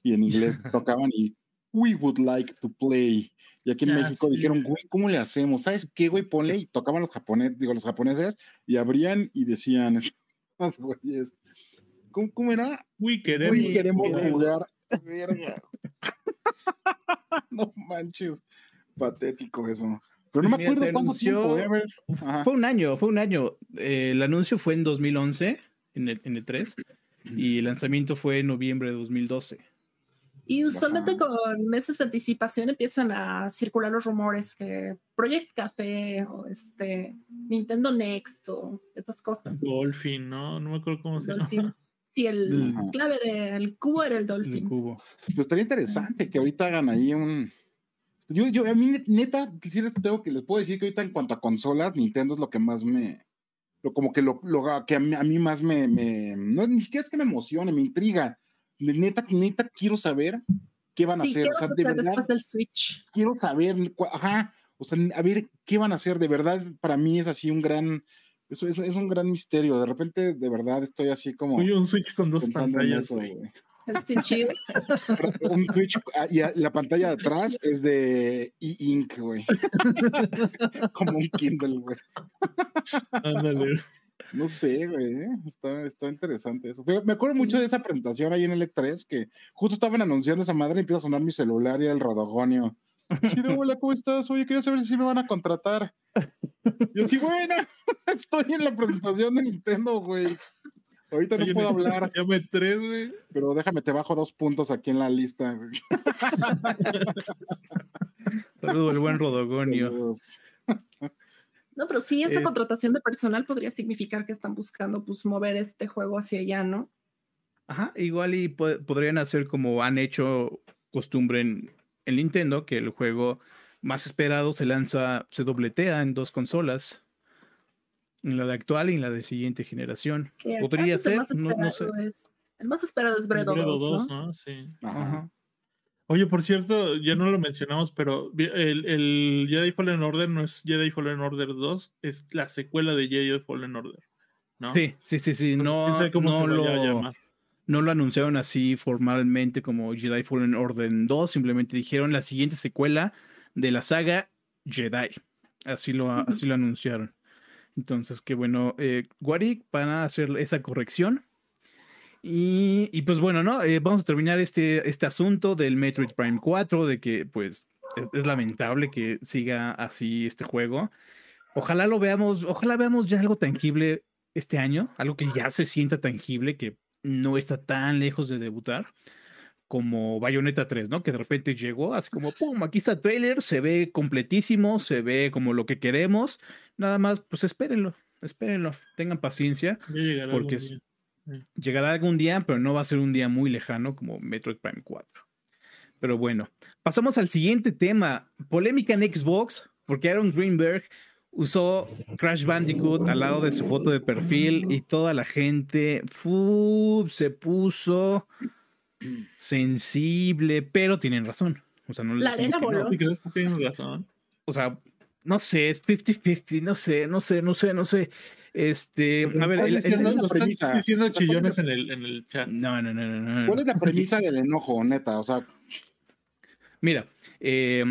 D: Y en inglés tocaban y we would like to play. Y aquí en
C: Ya,
D: México
C: sí.
D: dijeron, güey, ¿cómo le hacemos? ¿Sabes qué, güey? Ponle y tocaban los japoneses, digo, los japoneses y abrían y decían, güeyes, ¿cómo, cómo era?
C: Uy, queremos.
D: Uy, queremos
C: queremos.
D: jugar. Verga. no manches. Patético eso. Pero no me acuerdo cuánto
A: anunció-
D: tiempo, eh.
A: Fue un año, fue un año. Eh, el anuncio fue en 2011, en el, en el 3, y el lanzamiento fue en noviembre de 2012.
B: Y usualmente con meses de anticipación empiezan a circular los rumores que Project Café o este Nintendo Next o estas cosas.
C: Dolphin, ¿no? No me acuerdo cómo se llama.
B: Dolphin. Sí, el
D: Ajá.
B: clave del cubo era el
A: El
B: Dolphin.
A: cubo.
D: Pues estaría interesante que ahorita hagan ahí un. Yo, yo, a mí, neta, sí les tengo que les puedo decir que ahorita en cuanto a consolas, Nintendo es lo que más me. Lo, como que lo, lo que a mí, a mí más me, me- No ni siquiera es que me emocione, me intriga. Neta, neta, quiero saber qué van a
B: Sí,
D: hacer.
B: ¿qué
D: O sea, de verdad,
B: después del Switch?
D: quiero saber, ajá, o sea, a ver qué van a hacer, de verdad, para mí es así un gran, eso es, es un gran misterio, de repente, de verdad, estoy así como
C: Oye, un Switch con dos pantallas, güey.
B: Switch.
D: Un Twitch, ah, y la pantalla de atrás es de e-ink, güey. como un Kindle, güey.
C: Ándale.
D: No sé, güey, ¿eh? está, está interesante eso. Me acuerdo mucho de esa presentación ahí en el E3, que justo estaban anunciando esa madre y empieza a sonar mi celular y el rodogonio. Sí, de hola, ¿cómo estás? Oye, quería saber si me van a contratar. Yo sí, bueno, estoy en la presentación de Nintendo, güey. Ahorita no puedo
C: me-
D: hablar,
C: Llame tres, güey.
D: pero déjame, te bajo dos puntos aquí en la lista. güey.
A: Saludo al buen Rodogonio.
D: Saludos.
B: No, pero sí, esta
A: Es-
B: contratación de personal podría significar que están buscando pues mover este juego hacia allá, ¿no?
A: Ajá, igual y po- podrían hacer como han hecho costumbre en, en Nintendo, que el juego más esperado se lanza, se dobletea en dos consolas, en la de actual y en la de siguiente generación. Podría ser,
B: más
A: no, no sé.
B: es- el más esperado es Bredo,
C: Bredo
B: 2,
C: 2,
B: ¿no?
C: ¿no? Sí.
D: Ajá.
C: Oye, por cierto, ya no lo mencionamos, pero el, el Jedi Fallen Order no es Jedi Fallen Order 2, es la secuela de Jedi Fallen Order. ¿no?
A: Sí, sí, sí, sí. No, no lo, no lo anunciaron así formalmente como Jedi Fallen Order 2, simplemente dijeron la siguiente secuela de la saga Jedi. Así lo, así lo anunciaron. Entonces, que bueno, eh, Warwick van a hacer esa corrección. Y, y pues bueno, ¿no? Eh, vamos a terminar este, este asunto del Metroid Prime 4, de que pues es, es lamentable que siga así este juego. Ojalá lo veamos, ojalá veamos ya algo tangible este año, algo que ya se sienta tangible, que no está tan lejos de debutar como Bayonetta 3, ¿no? Que de repente llegó así como, ¡pum! Aquí está el trailer, se ve completísimo, se ve como lo que queremos. Nada más, pues espérenlo, espérenlo, tengan paciencia. Porque es-. Llegará algún día, pero no va a ser un día muy lejano como Metroid Prime 4. Pero bueno, pasamos al siguiente tema. Polémica en Xbox, porque Aaron Greenberg usó Crash Bandicoot al lado de su foto de perfil y toda la gente fu, se puso sensible, pero tienen razón. O sea, no les
B: La arena
A: no.
B: voló.
C: ¿Sí crees que tienes razón?
A: O sea, no sé, es 50-50, no sé, no sé, no sé, no sé. Este, a ver, el- el-
C: diciendo,
D: es la
C: lo estás
D: premisa?
C: diciendo
D: O sea, ¿cuál es
C: chillones en el, en el chat.
A: no, no, no, no, no, no.
D: ¿Cuál es la premisa del enojo, neta? O sea,
A: Mira, eh,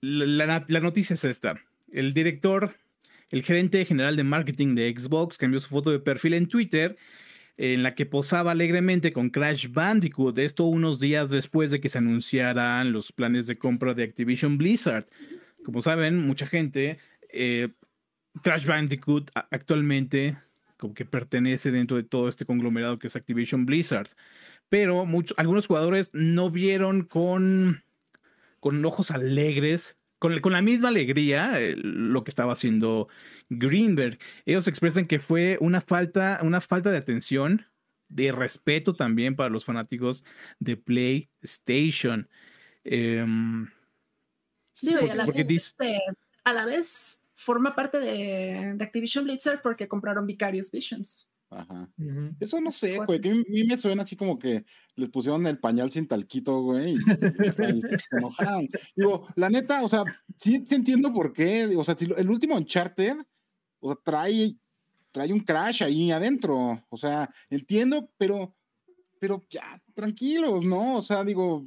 A: la, la- la noticia es esta. El director, el gerente general de marketing de Xbox cambió su foto de perfil en Twitter en la que posaba alegremente con Crash Bandicoot, esto unos días después de que se anunciaran los planes de compra de Activision Blizzard. Como saben, mucha gente, eh, Crash Bandicoot actualmente como que pertenece dentro de todo este conglomerado que es Activision Blizzard. Pero muchos, algunos jugadores no vieron con, con ojos alegres, con, con la misma alegría eh, lo que estaba haciendo Greenberg. Ellos expresan que fue una falta, una falta de atención, de respeto también para los fanáticos de PlayStation. Em,
B: a
A: porque-
B: la
A: porque
B: vez,
A: dice-
B: este, a la vez forma parte de, de Activision Blizzard porque compraron Vicarious Visions.
D: Ajá. Eso no sé, güey, que a mí- me suena así como que les pusieron el pañal sin talquito, güey, y, y se enojaron. Digo, la neta, o sea, sí, sí entiendo por qué, o sea, si lo- el último Uncharted, o sea, trae, trae un crash ahí adentro, o sea, entiendo, pero, pero ya, tranquilos, ¿no? O sea, digo,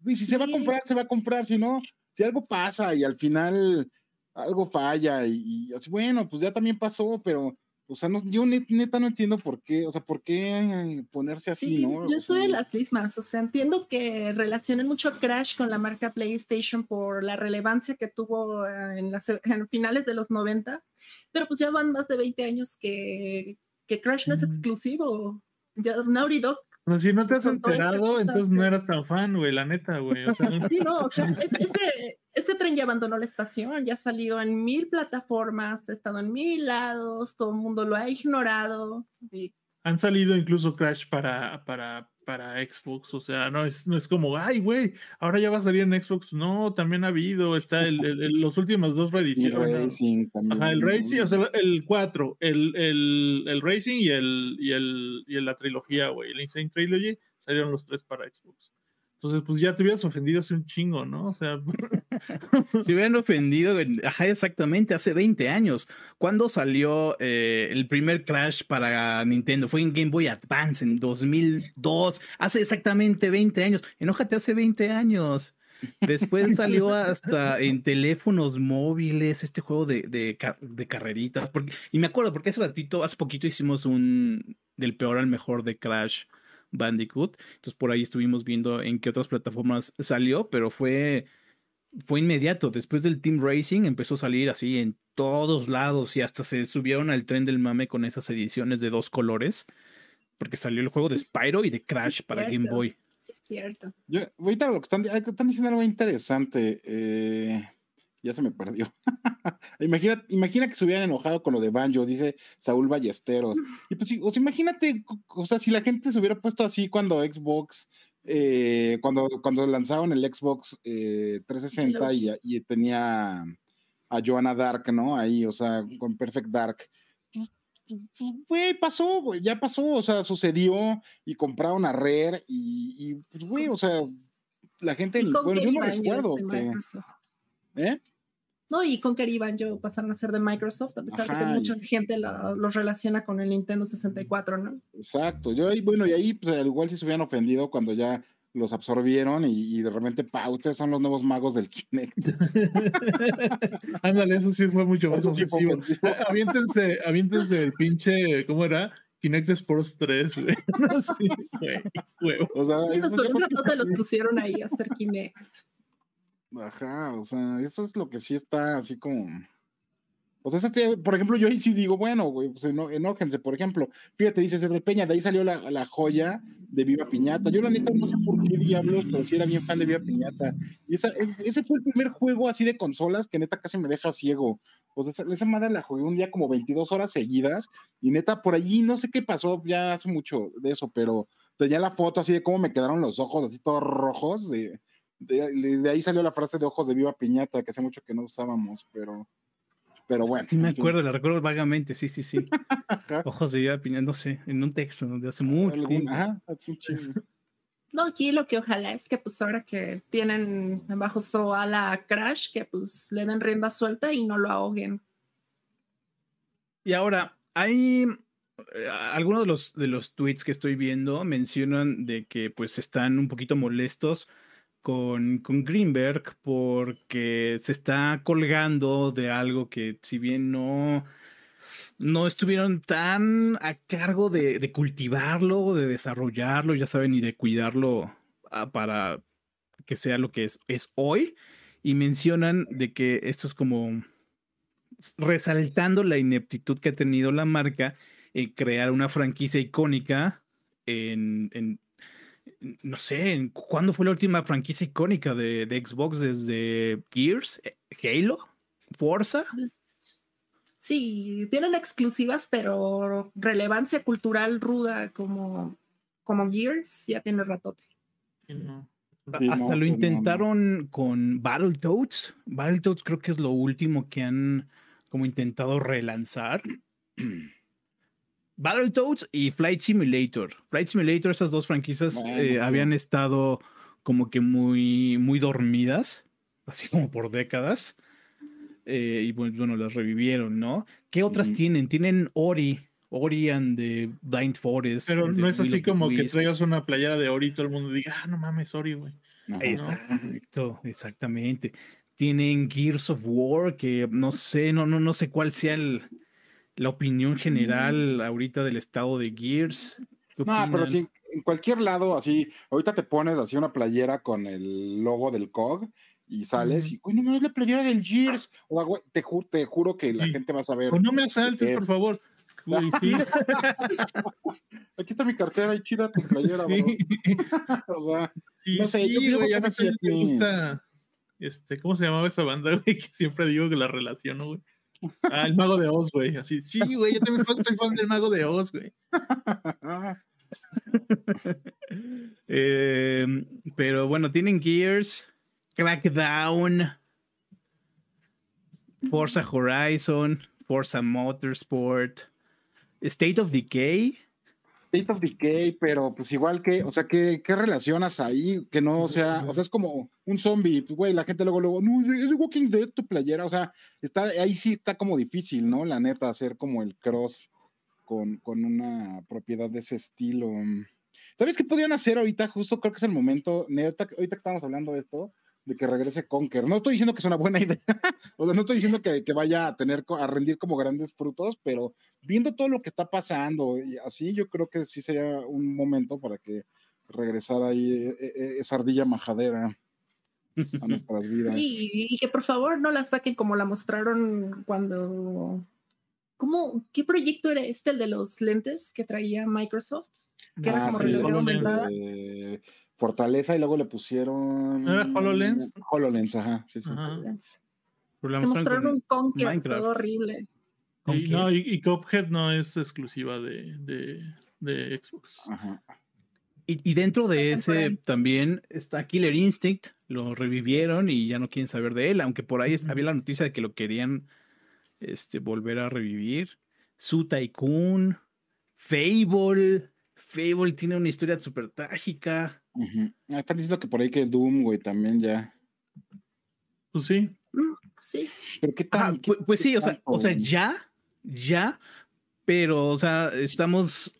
D: güey, si se va a comprar, se va a comprar, si no, si algo pasa y al final algo falla y, y así, bueno, pues ya también pasó, pero... O sea, no, yo net- neta no entiendo por qué, o sea, por qué ponerse así,
B: Sí,
D: ¿no?
B: yo
D: O sea,
B: en las mismas. O sea, entiendo que relacionen mucho Crash con la marca PlayStation por la relevancia que tuvo eh, en, las, en finales de los 90, pero pues ya van más de 20 años que, que Crash no es exclusivo. Ya Naughty Dog
C: O sea, si no te has
B: este
C: enterado,
B: cosa
C: entonces no eras tan fan, güey, la neta, güey. O sea,
B: Sí, no, o sea, es- este, este tren ya abandonó la estación, ya ha salido en mil plataformas, ha estado en mil lados, todo el mundo lo ha ignorado. Y
C: han salido incluso Crash para, para, para Xbox. O sea, no es, no es como, ay, güey, ahora ya va a salir en Xbox. No, también ha habido, está el, el- el- los últimos dos reediciones.
D: Racing también.
C: Ajá, el. Racing, o sea, el 4, el, el, el Racing y, el, y, el, y la trilogía, güey, el Insane Trilogy, salieron los tres para Xbox. Entonces, pues ya te hubieras ofendido hace un chingo, ¿no? O sea,
A: Se hubieran ofendido, en- ajá, exactamente, hace 20 años. ¿Cuándo salió eh, el primer Crash para Nintendo? Fue en Game Boy Advance en 2002, hace exactamente 20 años. Enójate, hace 20 años. Después salió hasta en teléfonos móviles este juego de, de, ca- de carreritas. Porque, y me acuerdo, porque hace ratito, hace poquito hicimos un del peor al mejor de Crash Bandicoot. Entonces por ahí estuvimos viendo en qué otras plataformas salió, pero fue fue inmediato. Después del Team Racing empezó a salir así en todos lados y hasta se subieron al tren del mame con esas ediciones de dos colores. Porque salió el juego de Spyro y de Crash para Game. Boy.
B: sí es cierto.
D: Yo, ahorita lo que están, están diciendo algo interesante. eh, ya se me perdió. imagina, imagina que se hubieran enojado con lo de Banjo, dice Saúl Ballesteros. Y pues, sí, o sea, imagínate, o sea, si la gente se hubiera puesto así cuando Xbox, eh, cuando, cuando lanzaron el Xbox eh, 360 y, y tenía a Joanna Dark, ¿no? Ahí, o sea, con Perfect Dark. Pues, pues, güey, pasó, güey, ya pasó, o sea, sucedió y compraron a Rare y, pues, güey, o sea, la gente, bueno, yo no recuerdo que. ¿eh?
B: No, y con Gary Banjo pasaron a ser de Microsoft, a pesar de que mucha
D: y-
B: gente los relaciona con el Nintendo 64, ¿no?
D: Exacto, yo ahí, bueno, y ahí, pues, al igual si se hubieran ofendido cuando ya los absorbieron y, y de repente, pa, ustedes son los nuevos magos del Kinect.
C: ándale, eso sí fue mucho más
D: Eso sí fue
C: ofensivo.
D: ofensivo.
C: Aviéntense, aviéntense el pinche, ¿cómo era? Kinect Sports 3, güey. Sí, güey, huevo.
D: O sea,
B: Sí,
D: yo creo que
B: ratote los pusieron ahí a hacer Kinect.
D: Ajá, o sea, eso es lo que sí está así como. O sea, por ejemplo, yo ahí sí digo, bueno, güey, pues enójense, por ejemplo. Fíjate, dice César Peña, de ahí salió la, la joya de Viva Piñata. Yo la neta no sé por qué diablos, pero sí era bien fan de Viva Piñata. Y esa, e- ese fue el primer juego así de consolas que neta casi me deja ciego. O sea, esa, esa madre la jugué un día como 22 horas seguidas y neta por allí no sé qué pasó ya hace mucho de eso, pero tenía la foto así de cómo me quedaron los ojos así todos rojos de, de, de ahí salió la frase de ojos de viva piñata, que hace mucho que no usábamos, pero, pero bueno.
A: Sí, me acuerdo, la recuerdo vagamente, sí, sí, sí. Ojos de Viva Piña, no sé, en un texto de hace mucho
D: Algún-
A: tiempo.
D: ajá, hace un chingo.
B: No, aquí lo que ojalá es que pues ahora que tienen bajo su ala Crash, que pues le den rienda suelta y no lo ahoguen.
A: Y ahora, hay eh, algunos de los, de los tweets que estoy viendo mencionan de que pues están un poquito molestos con, con Greenberg porque se está colgando de algo que si bien no, no estuvieron tan a cargo de, de cultivarlo, de desarrollarlo, ya saben, y de cuidarlo ah, para que sea lo que es, es hoy. Y mencionan de que esto es como resaltando la ineptitud que ha tenido la marca en crear una franquicia icónica en, en- no sé, ¿cuándo fue la última franquicia icónica de, de Xbox? ¿Desde Gears? Eh, ¿Halo? ¿Forza?
B: Pues, sí, tienen exclusivas, pero relevancia cultural ruda como, como Gears ya tiene ratote.
C: Sí, no.
D: Sí,
A: Hasta
D: no,
A: lo
D: pues no, no.
A: intentaron con Battletoads. Battletoads creo que es lo último que han como intentado relanzar. Battletoads y Flight Simulator. Flight Simulator, esas dos franquicias
D: Bueno,
A: eh, habían estado como que muy, muy dormidas, así como por décadas. Eh, y pues, bueno, las revivieron, ¿no? ¿Qué otras tienen? Tienen Ori, Ori and the Blind Forest.
C: Pero no es así como que traigas una playera de Ori y todo el mundo diga, ah, no mames, Ori, güey.
A: Exacto, exactamente. Tienen Gears of War, que no sé, no, no, no sé cuál sea el- la opinión general ahorita del estado de Gears. ¿Qué
D: No, pero sí, en cualquier lado, así, ahorita te pones así una playera con el logo del COG y sales y, uy, no, no es la playera del Gears. O sea, güey, te, ju- te juro que la
C: Sí.
D: gente va a saber.
C: O no me asaltes,
D: Es-
C: por favor. Sí,
D: Aquí está mi cartera y chida tu playera,
C: sí.
D: O sea,
C: sí,
D: No sé, yo creo que
C: a gusta, este, ¿cómo se llamaba esa banda, güey? Que siempre digo que la relaciono, güey. Ah, el Mago de Oz, güey. Así, sí, güey, yo también soy fan del Mago de Oz, güey.
A: Eh, pero bueno, tienen Gears, Crackdown, Forza Horizon, Forza Motorsport, State of Decay.
D: State of Decay, pero pues igual que, o sea, ¿qué, qué relacionas ahí? Que no sea, o sea, es como un zombie, pues güey, la gente luego, luego, no, es Walking Dead tu playera, o sea, está, ahí sí está como difícil, ¿no? La neta, hacer como el cross con, con una propiedad de ese estilo. ¿Sabes qué podrían hacer ahorita? Justo creo que es el momento, neta, ahorita que estamos hablando de esto, de que regrese Conker. No estoy diciendo que es una buena idea, o sea, no estoy diciendo que, que vaya a tener, a rendir como grandes frutos, pero viendo todo lo que está pasando y así, yo creo que sí sería un momento para que regresara ahí eh, eh, esa ardilla majadera a nuestras vidas.
B: Y, y que por favor no la saquen como la mostraron cuando. ¿Cómo? ¿Qué proyecto era este, el de los lentes que traía Microsoft? Que era
D: Ah,
B: como
D: sí, Fortaleza y luego le pusieron.
C: ¿No era HoloLens?
D: HoloLens, ajá, sí, sí.
C: Ajá.
B: Que
A: mostraron
B: un Conker todo horrible.
A: ¿Con
C: Y, no, y, y Cuphead no es exclusiva de, de, de Xbox.
D: Ajá.
A: Y, y dentro de ese también está Killer Instinct, lo revivieron y ya no quieren saber de él, aunque por ahí había la noticia de que lo querían este, volver a revivir. Su Tycoon, Fable. Fable tiene una historia súper trágica.
D: Ah, Están diciendo que por ahí que Doom, güey, también ya.
C: Pues sí.
B: Mm, Sí.
D: Pero qué qué-
A: pues, pues
D: qué
A: sí, o sea, o sea, ya, ya, pero, o sea, estamos.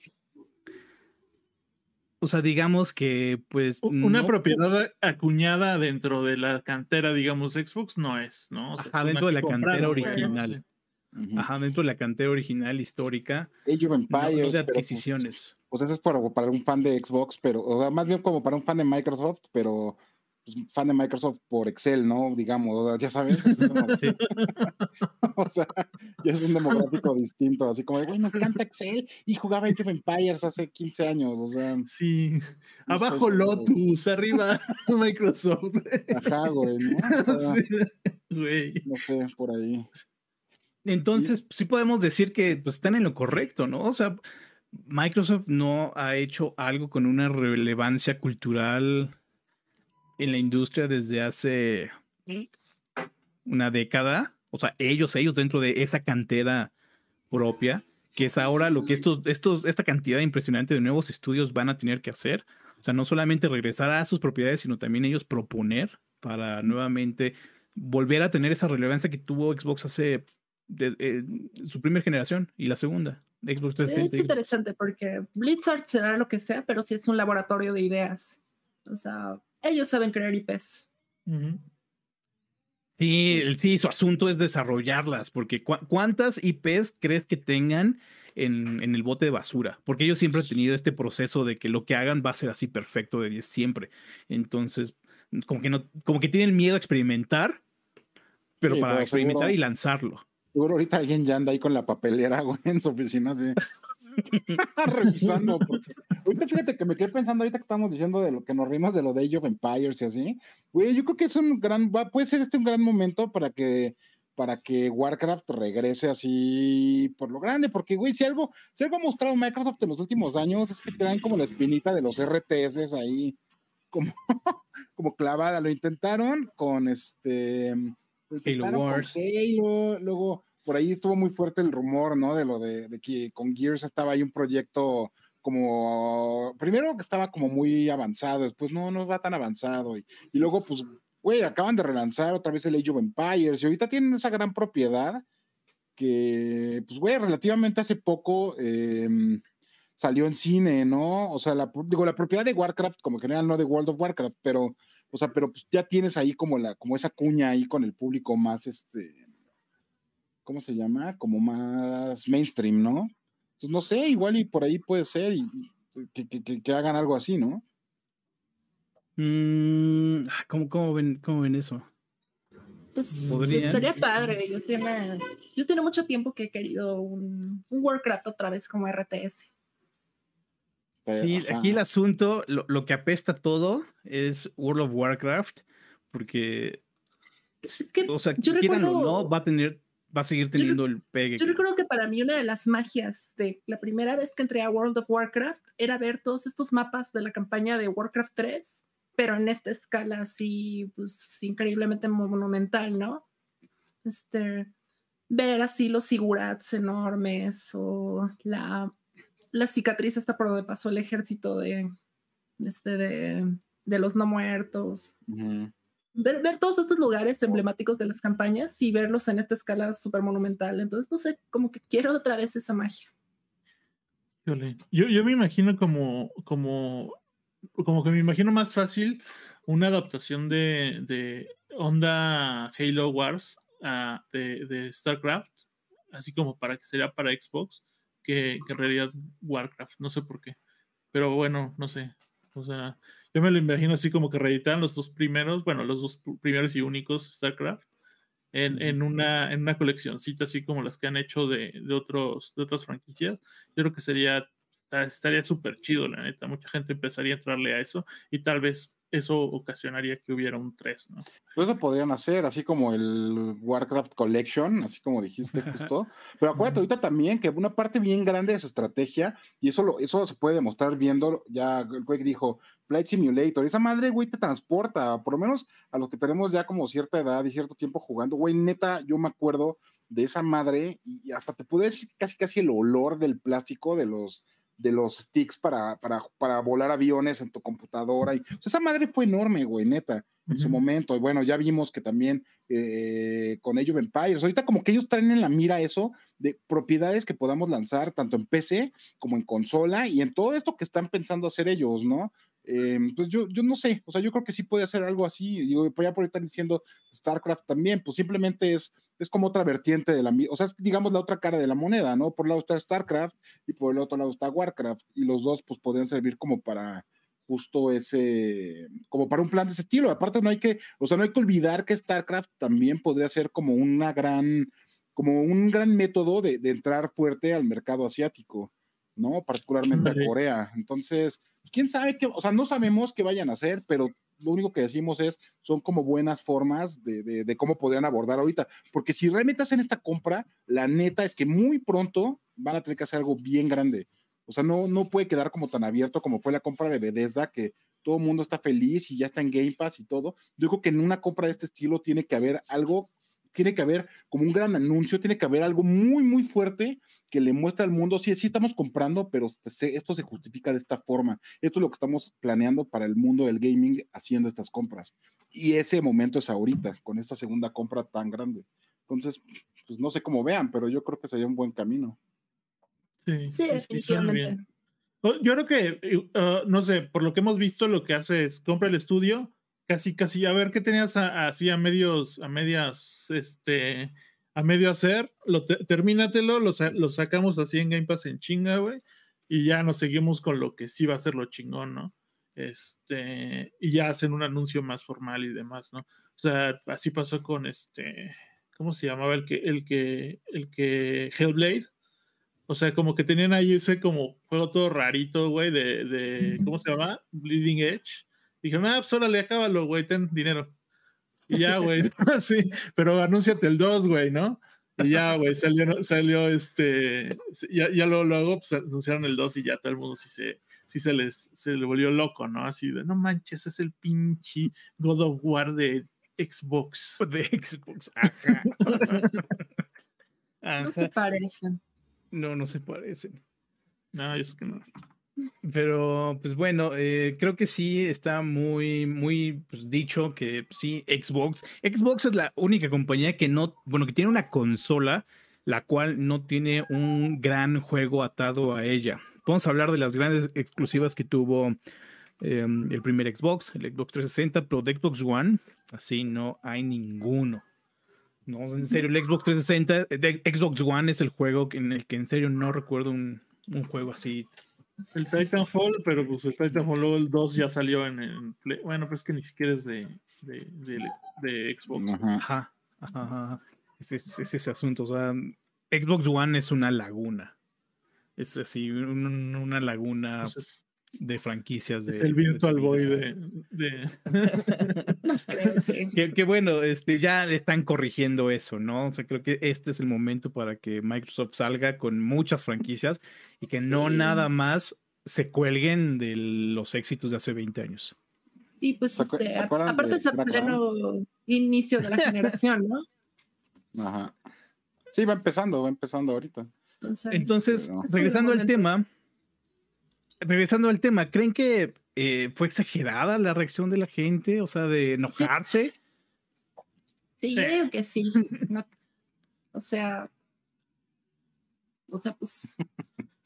A: O sea, digamos que, pues.
C: Una
A: no-
C: propiedad acuñada dentro de la cantera, digamos, Xbox no es, ¿no? O sea,
A: Ajá, dentro de la cantera original. Ajá, dentro de la cantera original histórica,
D: Age of Empires.
A: no de
D: pero, pues,
A: adquisiciones.
D: Pues eso es para, para un fan de Xbox, pero, o sea, más bien como para un fan de Microsoft, pero pues, fan de Microsoft por Excel, ¿no? Digamos, o sea, ya sabes.
A: Sí.
D: o sea, ya es un demográfico distinto, así como, güey, me encanta Excel y jugaba Age of Empires hace 15 años, o sea,
C: Sí.
D: No
C: Abajo. Lotus, arriba Microsoft.
D: ajá, güey, ¿no? O sea,
C: Sí, Güey.
D: no sé, por ahí.
A: Entonces, sí podemos decir que pues, están en lo correcto, ¿no? O sea, Microsoft no ha hecho algo con una relevancia cultural en la industria desde hace una década. O sea, ellos, ellos dentro de esa cantera propia, que es ahora lo que estos, estos, esta cantidad impresionante de nuevos estudios van a tener que hacer. O sea, no solamente regresar a sus propiedades, sino también ellos proponer para nuevamente volver a tener esa relevancia que tuvo Xbox hace de- eh, su primera generación y la segunda, Xbox
B: Es
A: 360.
B: interesante porque Blizzard será lo que sea, pero sí es un laboratorio de ideas. O sea, ellos saben crear IPs.
A: Sí, sí, su asunto es desarrollarlas, porque cu- ¿cuántas IPs crees que tengan en, en el bote de basura? Porque ellos siempre han tenido este proceso de que lo que hagan va a ser así perfecto de 10 siempre. Entonces, como que no, como que tienen miedo a experimentar, pero
D: Sí,
A: para
D: pero
A: experimentar
D: seguro-
A: y lanzarlo.
D: Seguro ahorita alguien ya anda ahí con la papelera, güey, en su oficina, así. revisando. porque- Ahorita fíjate que me quedé pensando, ahorita que estamos diciendo de lo que nos rimos de lo de Age of Empires y así. Güey, yo creo que es un gran, va- puede ser este un gran momento para que para que Warcraft regrese así por lo grande, porque güey, si algo, si algo ha mostrado Microsoft en los últimos años es que traen como la espinita de los RTS ahí como, como clavada. Lo intentaron con este lo intentaron con
A: Wars.
D: Halo, luego por ahí estuvo muy fuerte el rumor, ¿no? De lo de, de que con Gears estaba ahí un proyecto como, primero que estaba como muy avanzado, después no, no va tan avanzado, y, y luego pues, güey, acaban de relanzar otra vez el Age of Empires, y ahorita tienen esa gran propiedad que, pues, güey, relativamente hace poco eh, salió en cine, ¿no? O sea, la, digo, la propiedad de Warcraft, como en general, no de World of Warcraft, pero, o sea, pero pues ya tienes ahí como la, como esa cuña ahí con el público más, este, ¿cómo se llama? Como más mainstream, ¿no? Entonces, no sé, igual y por ahí puede ser y, que, que, que, hagan algo así, ¿no?
A: Mm, ¿cómo, cómo, ven, ¿Cómo ven eso?
B: Pues estaría padre. Yo tiene, yo tiene mucho tiempo que he querido un, un Warcraft otra vez como RTS.
A: Sí, aquí el asunto, lo, lo, que apesta todo es World of Warcraft, porque,
B: es que
A: o sea,
B: yo
A: quieran
B: recuerdo,
A: o no, va a tener, va a seguir teniendo
B: yo,
A: el pegue.
B: Yo recuerdo que para mí una de las magias de la primera vez que entré a World of Warcraft era ver todos estos mapas de la campaña de Warcraft 3, pero en esta escala así, pues increíblemente monumental, ¿no? Este, ver así los sigurats enormes o la la cicatriz hasta por donde pasó el ejército de, este, de, de los no muertos.
D: Uh -huh.
B: ver, ver, todos estos lugares emblemáticos de las campañas y verlos en esta escala súper monumental. Entonces, no sé, como que quiero otra vez esa magia.
C: Yo, yo me imagino como, como, como que me imagino más fácil una adaptación de, de onda Halo Wars uh, de, de StarCraft, así como para que sería para Xbox que, que, en realidad Warcraft, no sé por qué. Pero bueno, no sé. O sea, yo me lo imagino así como que reeditan los dos primeros, bueno, los dos primeros y únicos StarCraft en, en, una, en una coleccioncita así como las que han hecho de, de, otros, de otras franquicias. Yo creo que sería, estaría súper chido, la neta. Mucha gente empezaría a entrarle a eso y tal vez eso ocasionaría que hubiera un 3, ¿no?
D: Pues eso podrían hacer, así como el Warcraft Collection, así como dijiste justo. Pero acuérdate ahorita también que una parte bien grande de su estrategia, y eso, lo, eso se puede demostrar viendo, ya el Quake dijo, Flight Simulator, esa madre, güey, te transporta, por lo menos a los que tenemos ya como cierta edad y cierto tiempo jugando, güey, neta, yo me acuerdo de esa madre y hasta te pude decir casi casi el olor del plástico de los de los sticks para, para, para volar aviones en tu computadora. Y, o sea, esa madre fue enorme, güey, neta, en uh -huh. su momento. Y bueno, ya vimos que también eh, con of Empires, ahorita como que ellos traen en la mira eso de propiedades que podamos lanzar tanto en PC como en consola y en todo esto que están pensando hacer ellos, ¿no? Eh, pues yo, yo no sé, o sea, yo creo que sí puede hacer algo así. Digo, ya por ahí están diciendo StarCraft también, pues simplemente es, es como otra vertiente de la, o sea, es digamos la otra cara de la moneda, ¿no? Por un lado está StarCraft y por el otro lado está Warcraft, y los dos pues podrían servir como para justo ese, como para un plan de ese estilo. Aparte no hay que, o sea, no hay que olvidar que StarCraft también podría ser como una gran, como un gran método de entrar fuerte al mercado asiático, ¿no? Particularmente a Corea. Entonces, quién sabe qué, o sea, no sabemos qué vayan a hacer, pero lo único que decimos es, son como buenas formas de, de, de, cómo podrían abordar ahorita. Porque si realmente hacen esta compra, la neta es que muy pronto van a tener que hacer algo bien grande. O sea, no, no puede quedar como tan abierto como fue la compra de Bethesda, que todo el mundo está feliz y ya está en Game Pass y todo. Yo creo que en una compra de este estilo tiene que haber algo tiene que haber como un gran anuncio, tiene que haber algo muy, muy fuerte que le muestre al mundo, sí, sí estamos comprando, pero esto se justifica de esta forma. Esto es lo que estamos planeando para el mundo del gaming haciendo estas compras. Y ese momento es ahorita, con esta segunda compra tan grande. Entonces, pues no sé cómo vean, pero yo creo que sería un buen camino.
C: Sí,
B: sí definitivamente.
C: Yo creo que, uh, no sé, por lo que hemos visto, lo que hace es compra el estudio, casi, casi, a ver qué tenías así a medios, a medias, este, a medio hacer, lo te, termínatelo, lo, lo, sacamos así en Game Pass en chinga, güey, y ya nos seguimos con lo que sí va a ser lo chingón, ¿no? Este, y ya hacen un anuncio más formal y demás, ¿no? O sea, así pasó con este, ¿cómo se llamaba? El que, el que, el que, Hellblade. O sea, como que tenían ahí ese como juego todo rarito, güey, de, de, ¿cómo se llama? Bleeding Edge Dijeron, ah, pues órale, acábalo, güey, ten dinero. Y ya, güey, sí, pero anúnciate el 2, güey, ¿no? Y ya, güey, salió, salió este, ya, ya luego, luego pues, anunciaron el 2 y ya todo el mundo sí se, sí se les se le volvió loco, ¿no? Así de, no manches, es el pinche God of War de Xbox.
A: De Xbox, ajá.
B: No se parecen.
A: No, no se parecen.
C: No, yo sé que no.
A: Pero, pues bueno, eh, creo que sí está muy, muy pues, dicho que sí, Xbox. Xbox es la única compañía que no, bueno, que tiene una consola la cual no tiene un gran juego atado a ella. Vamos a hablar de las grandes exclusivas que tuvo em, el primer Xbox, el Xbox 360, pero de Xbox One, así no hay ninguno. No, en serio, el Xbox 360, de Xbox One es el juego en el que en serio no recuerdo un, un juego así
C: el Titanfall, pero pues el Titanfall luego el 2 ya salió en, el Play. Bueno, pero es que ni siquiera es de, de, de, Xbox.
A: Ajá, ajá, ajá. Es, es, ese asunto. O sea, Xbox One es una laguna. Es así, una laguna de franquicias. De,
C: el Virtual Boy de. de...
A: que, bueno, este, ya están corrigiendo eso, ¿no? O sea, creo que este es el momento para que Microsoft salga con muchas franquicias y que no nada más se cuelguen de los éxitos de hace 20 años.
B: Y pues, este, aparte es el pleno inicio de la generación, ¿no?
D: Ajá. Sí, va empezando, va empezando ahorita.
A: Entonces, regresando al tema, regresando al tema, ¿creen que eh, fue exagerada la reacción de la gente? O sea, de enojarse.
B: Sí, yo creo que sí. o sea, o sea, pues.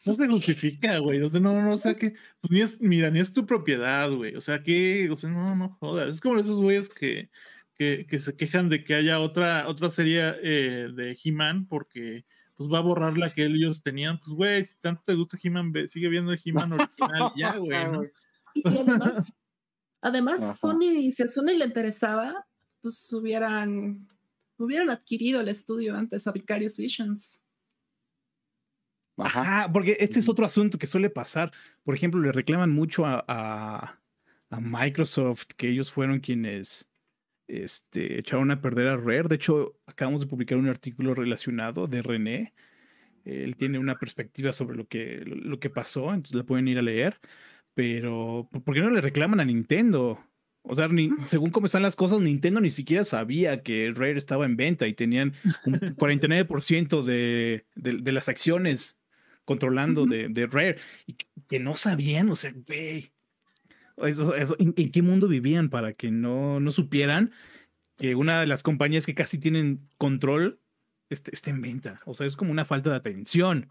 C: No se justifica, güey. O sea, no, no, o sea que, pues ni es, mira, ni es tu propiedad, güey. O sea, que, o sea, no, no jodas. Es como esos güeyes que, que, que se quejan de que haya otra, otra serie eh, de He-Man porque pues va a borrar la que ellos tenían. Pues, güey, si tanto te gusta He-Man, sigue viendo He-Man original ya, güey, ¿no?
B: Y además, además Sony, si a Sony le interesaba, pues hubieran, hubieran adquirido el estudio antes a Vicarious Visions.
A: Ajá, porque este es otro asunto que suele pasar. Por ejemplo, le reclaman mucho a, a, a Microsoft que ellos fueron quienes este, echaron a perder a Rare. De hecho, acabamos de publicar un artículo relacionado de René. Él tiene una perspectiva sobre lo que, lo que pasó, entonces la pueden ir a leer. Pero, ¿por qué no le reclaman a Nintendo? O sea, ni, según cómo están las cosas, Nintendo ni siquiera sabía que Rare estaba en venta y tenían un 49% de, de, las acciones controlando de, de, Rare. Y que no sabían, o sea, güey. ¿En, qué mundo vivían para que no, no supieran que una de las compañías que casi tienen control esté, en venta? O sea, es como una falta de atención.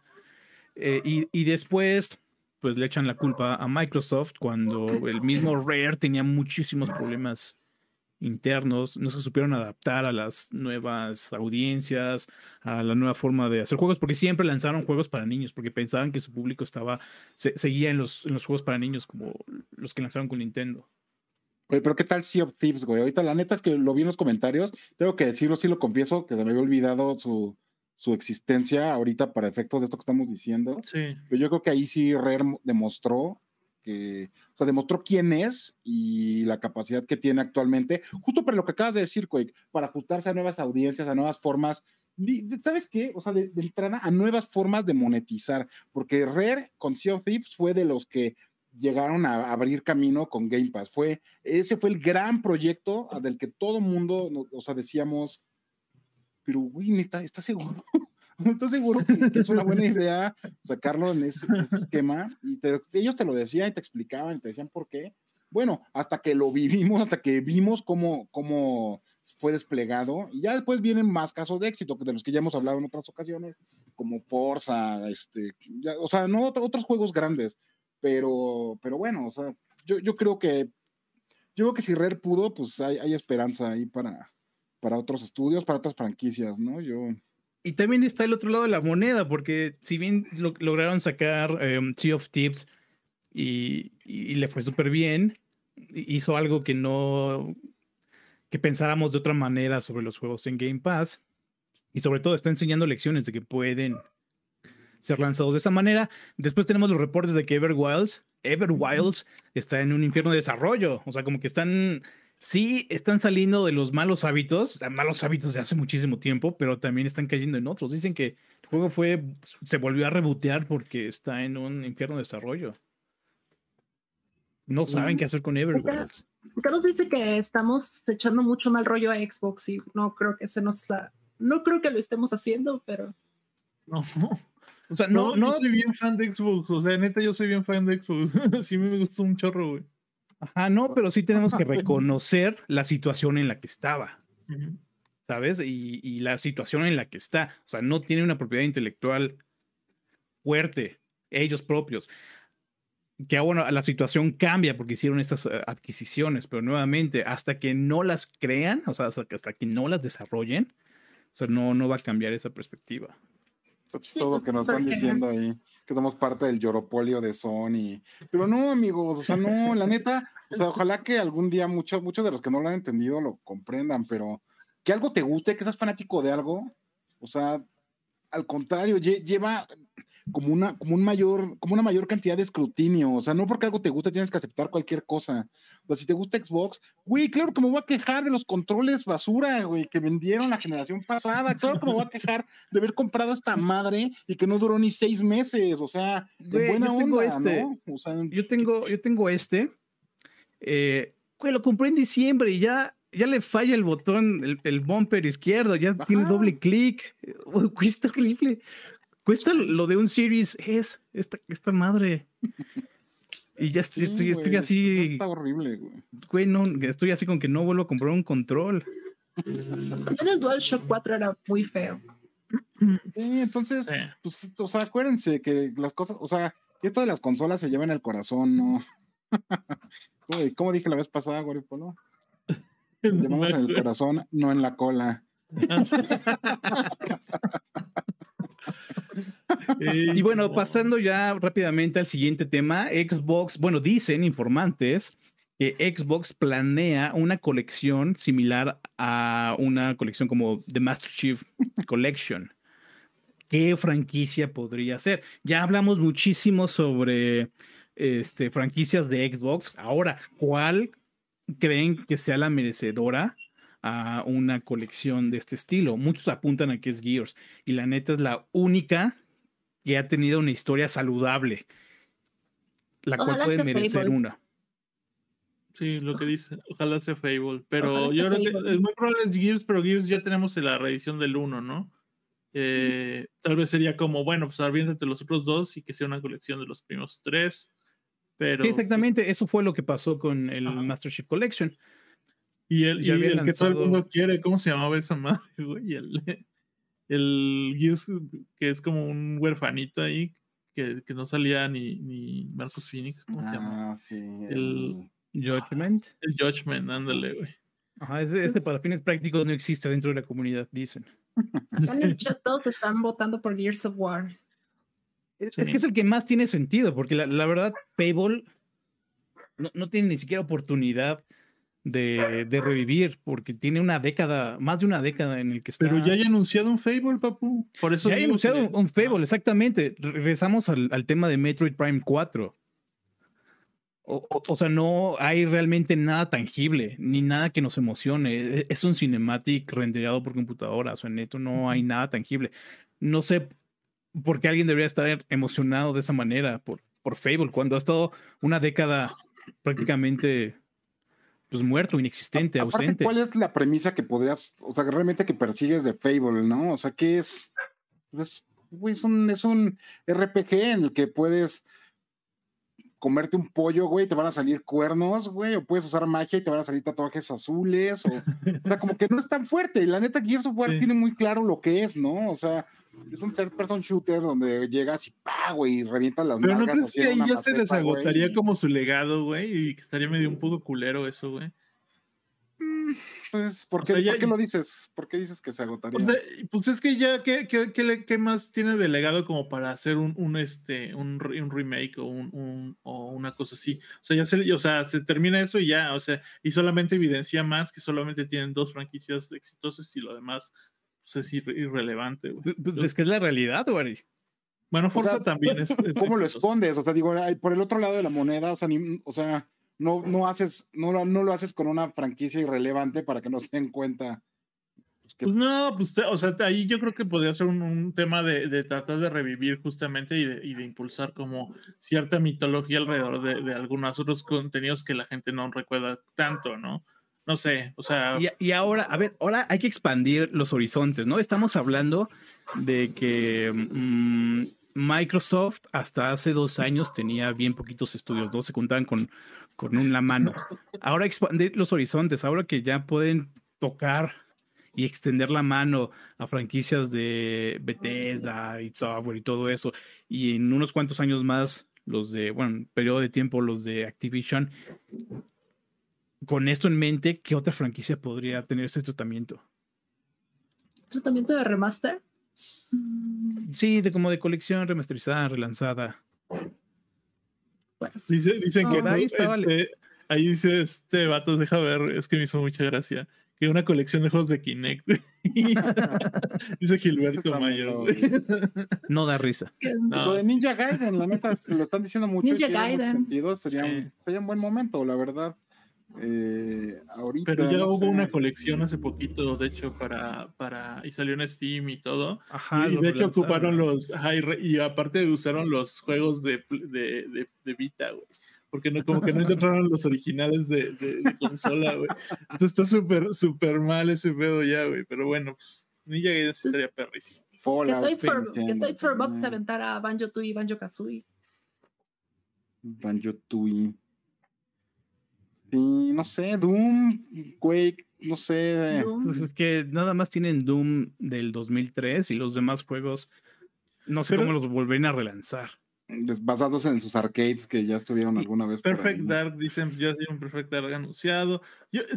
A: Eh, y, y, después, pues le echan la culpa a Microsoft cuando el mismo Rare tenía muchísimos problemas internos, no se supieron adaptar a las nuevas audiencias, a la nueva forma de hacer juegos, porque siempre lanzaron juegos para niños, porque pensaban que su público estaba, seguía en los, en los juegos para niños como los que lanzaron con Nintendo.
D: Oye, pero ¿qué tal Sea of Thieves, güey? Ahorita la neta es que lo vi en los comentarios, tengo que decirlo, sí lo confieso, que se me había olvidado su, su existencia ahorita para efectos de esto que estamos diciendo.
C: Sí.
D: Pero yo creo que ahí sí Rare demostró que, o sea, demostró quién es y la capacidad que tiene actualmente, justo para lo que acabas de decir, Quake, para ajustarse a nuevas audiencias, a nuevas formas. ¿Sabes qué? O sea, de, entrada a nuevas formas de monetizar, porque Rare con Sea of Thieves fue de los que llegaron a abrir camino con Game Pass. Fue, ese fue el gran proyecto del que todo mundo, o sea, decíamos, pero, güey, ¿está, ¿está seguro? ¿Estás seguro que, es una buena idea sacarlo en ese, esquema? Y ellos te lo decían y te explicaban y te decían por qué. Bueno, hasta que lo vivimos, hasta que vimos cómo, cómo fue desplegado. Y ya después vienen más casos de éxito, de los que ya hemos hablado en otras ocasiones, como Forza, este, o sea, no otros juegos grandes. Pero, pero bueno, o sea, yo, yo creo que yo creo que si Rare pudo, pues hay, hay esperanza ahí para, para otros estudios, para otras franquicias, ¿no? Yo,
A: y también está el otro lado de la moneda, porque si bien lograron sacar em, Sea of Tips y, le fue súper bien, hizo algo que no, que pensáramos de otra manera sobre los juegos en Game Pass. Y sobre todo está enseñando lecciones de que pueden ser lanzados de esa manera. Después tenemos los reportes de que Everwilds, Everwilds está en un infierno de desarrollo. O sea, como que están sí están saliendo de los malos hábitos, malos hábitos de hace muchísimo tiempo, pero también están cayendo en otros. Dicen que el juego fue, se volvió a rebotear porque está en un infierno de desarrollo. No saben qué hacer con Everworlds.
B: Carlos dice que estamos echando mucho mal rollo a Xbox y no creo que se nos está, no creo que lo estemos haciendo, pero
C: No.
A: O sea,
C: No,
A: no, no,
C: yo soy bien fan de Xbox. O sea, neta, yo soy bien fan de Xbox. sí me gustó un chorro, güey.
A: Ajá, no, pero sí tenemos que reconocer la situación en la que estaba. ¿sabes? Y, y la situación en la que está. O sea, no tiene una propiedad intelectual fuerte, ellos propios. Que bueno, la situación cambia porque hicieron estas eh, adquisiciones, pero nuevamente, hasta que no las crean, o sea, hasta que, hasta que no las desarrollen, o sea, no, no va a cambiar esa perspectiva.
D: Está
B: Sí,
D: chistoso
B: pues,
D: que nos están diciendo ahí que somos parte del lloropolio de Sony. Pero no, amigos, o sea, no, la neta, o sea, ojalá que algún día muchos, muchos de los que no lo han entendido lo comprendan, pero que algo te guste, que seas fanático de algo, o sea, al contrario, lle- lleva como una, como un mayor, como una mayor cantidad de escrutinio. O sea, no porque algo te guste tienes que aceptar cualquier cosa. O sea, si te gusta Xbox, güey, claro que me voy a quejar de los controles basura, güey, que vendieron la generación pasada. Claro que me voy a quejar de haber comprado esta madre y que no duró ni seis meses. O sea, de
A: Güey,
D: buena
A: yo tengo
D: onda,
A: este.
D: ¿no? O sea,
A: Yo tengo, yo tengo este. eh, güey, lo compré en diciembre y ya, ya le falla el botón, el, el bumper izquierdo, ya tiene
D: Ajá.
A: doble clic. Cuesta horrible. Cuesta lo de un Series S, esta, esta madre. Y ya estoy,
D: sí,
A: estoy, así,
D: Está horrible, güey.
A: güey, no, estoy así con que no vuelvo a comprar un control.
B: También el DualShock 4 era muy feo.
D: Sí, entonces,
C: Sí.
D: pues, o sea, acuérdense que las cosas, o sea, esto de las consolas se lleva en el corazón, ¿no? Uy, ¿Cómo dije la vez pasada, Güey Polo? Llevamos en el corazón, no en la cola.
A: Y bueno,
C: no.
A: pasando ya rápidamente al siguiente tema, Xbox, bueno, dicen informantes que Xbox planea una colección similar a una colección como The Master Chief Collection. ¿Qué franquicia podría ser? Ya hablamos muchísimo sobre este, franquicias de Xbox. Ahora, ¿cuál creen que sea la merecedora a una colección de este estilo? Muchos apuntan a que es Gears y la neta es la única que ha tenido una historia saludable, la cual
B: Ojalá
A: puede merecer
B: Fable.
A: una.
C: Sí, lo que dice. Ojalá sea Fable. Pero
B: Ojalá
C: yo creo que es muy probable es Gears, pero Gears ya tenemos la reedición del 1, ¿no? Eh, Tal vez sería como, bueno, pues aviéntate los otros dos y que sea una colección de los primeros tres. Pero.
A: Sí, exactamente, eso fue lo que pasó con el
C: Ajá.
A: Master Chief Collection.
C: Y el, y el que todo el mundo quiere, ¿cómo se llamaba esa madre, güey? El, el Gears, que es como un huerfanito ahí, que, que no salía ni, ni Marcos Phoenix, ¿cómo se llama?
D: Ah, sí.
C: El-
A: Judgment.
C: El Judgment, ándale, güey.
A: Ajá, ese- este para fines prácticos no existe dentro de la comunidad, dicen.
B: El todos están votando por Gears of War.
A: Es,
C: Sí.
A: es que es el que más tiene sentido, porque la, la verdad, Fable no, no tiene ni siquiera oportunidad de, de revivir, porque tiene una década, más de una década en el que está.
C: Pero ya hay anunciado un Fable, papu. Por eso
A: Ya hay anunciado
C: que-
A: un, Fable, exactamente. Re- Regresamos al, al tema de Metroid Prime 4. O, o- o sea, no hay realmente nada tangible, ni nada que nos emocione. E- Es un cinematic rendereado por computadora. O sea, neto, no hay nada tangible. No sé por qué alguien debería estar emocionado de esa manera por, por Fable, cuando ha estado una década prácticamente pues muerto, inexistente,
D: Aparte,
A: ausente.
D: ¿cuál es la premisa que podrías, o sea, realmente que persigues de Fable, ¿no? O sea, ¿qué es? Es, es, un, es un RPG en el que puedes comerte un pollo, güey, te van a salir cuernos, güey, o puedes usar magia y te van a salir tatuajes azules, o, o sea, como que no es tan fuerte. Y la neta, Gears of War
C: Sí.
D: tiene muy claro lo que es, ¿no? O sea, es un third person shooter donde llegas y pa, güey, y revientas las
C: Pero no crees que ahí ya se les
D: maceta, güey,
C: agotaría
D: y-
C: como su legado, güey, y que estaría medio un poco culero eso, güey.
D: Mm, Pues, ¿por
C: O
D: qué,
C: sea, ya-
D: ¿por qué lo dices? ¿Por qué dices que se agotaría?
C: O sea, pues es que ya, ¿qué, qué, qué más tiene de legado como para hacer un, un, este, un, un remake o, un, un- o una cosa así? O sea, ya se, o sea, se termina eso y ya, o sea, y solamente evidencia más que solamente tienen dos franquicias exitosas y lo demás pues, es irre- irrelevante, güey.
A: Pues, pues, es que es la realidad, güey.
C: Bueno,
D: sea,
C: Forza también es. es
D: ¿Cómo lo escondes? O sea, digo, por el otro lado de la moneda, o sea, ni- o sea no, no haces, no, lo- no lo haces con una franquicia irrelevante para que no se den cuenta. pues, que-
C: Pues no, pues te- o sea, ahí yo creo que podría ser un, un tema de, de tratar de revivir justamente y de, y de impulsar como cierta mitología alrededor de, de algunos otros contenidos que la gente no recuerda tanto, ¿no? no sé, o sea.
A: Y, y, ahora, a ver, ahora hay que expandir los horizontes, ¿no? Estamos hablando de que mmm, Microsoft hasta hace dos años tenía bien poquitos estudios, ¿no? Se contaban con, con una mano. Ahora expandir los horizontes, ahora que ya pueden tocar y extender la mano a franquicias de Bethesda y software y todo eso. Y en unos cuantos años más, los de, bueno, periodo de tiempo, los de Activision. Con esto en mente, ¿qué otra franquicia podría tener este tratamiento?
B: ¿Tratamiento de remaster?
A: Sí, de como de colección remasterizada, relanzada.
C: Pues, Dice, dicen que ahí, está, este, ahí dice este vato, deja ver, es que me hizo mucha gracia. Que una colección de juegos de Kinect. dice Gilberto Mayor.
A: no da risa.
D: No. Lo de Ninja Gaiden, la neta, lo están diciendo mucho. Ninja Gaiden. Sentido, sería, un, sería un buen momento, la verdad. Eh, ahorita,
C: Pero ya hubo una colección hace poquito, de hecho, para, para y salió en Steam y todo. Ajá, y de hecho ocuparon los, ajá, y, y, aparte usaron los juegos de, de, de, de Vita, güey. Porque no, como que no encontraron los originales de, de consola, güey. Entonces está súper, súper mal ese pedo ya, güey. Pero bueno, pues Ninja Gaiden estaría perrísimo.
B: Que Toys for, que Toys for Bob se aventara Banjo Tooie y Banjo Kazooie.
D: Banjo Tooie. Sí, no sé, Doom, Quake, no sé.
A: Pues es que nada más tienen Doom del 2003 y los demás juegos no sé cómo los volverían a relanzar.
D: Basados en sus arcades que ya estuvieron alguna vez.
C: Perfect Dark, dicen, ya hay un Perfect Dark anunciado.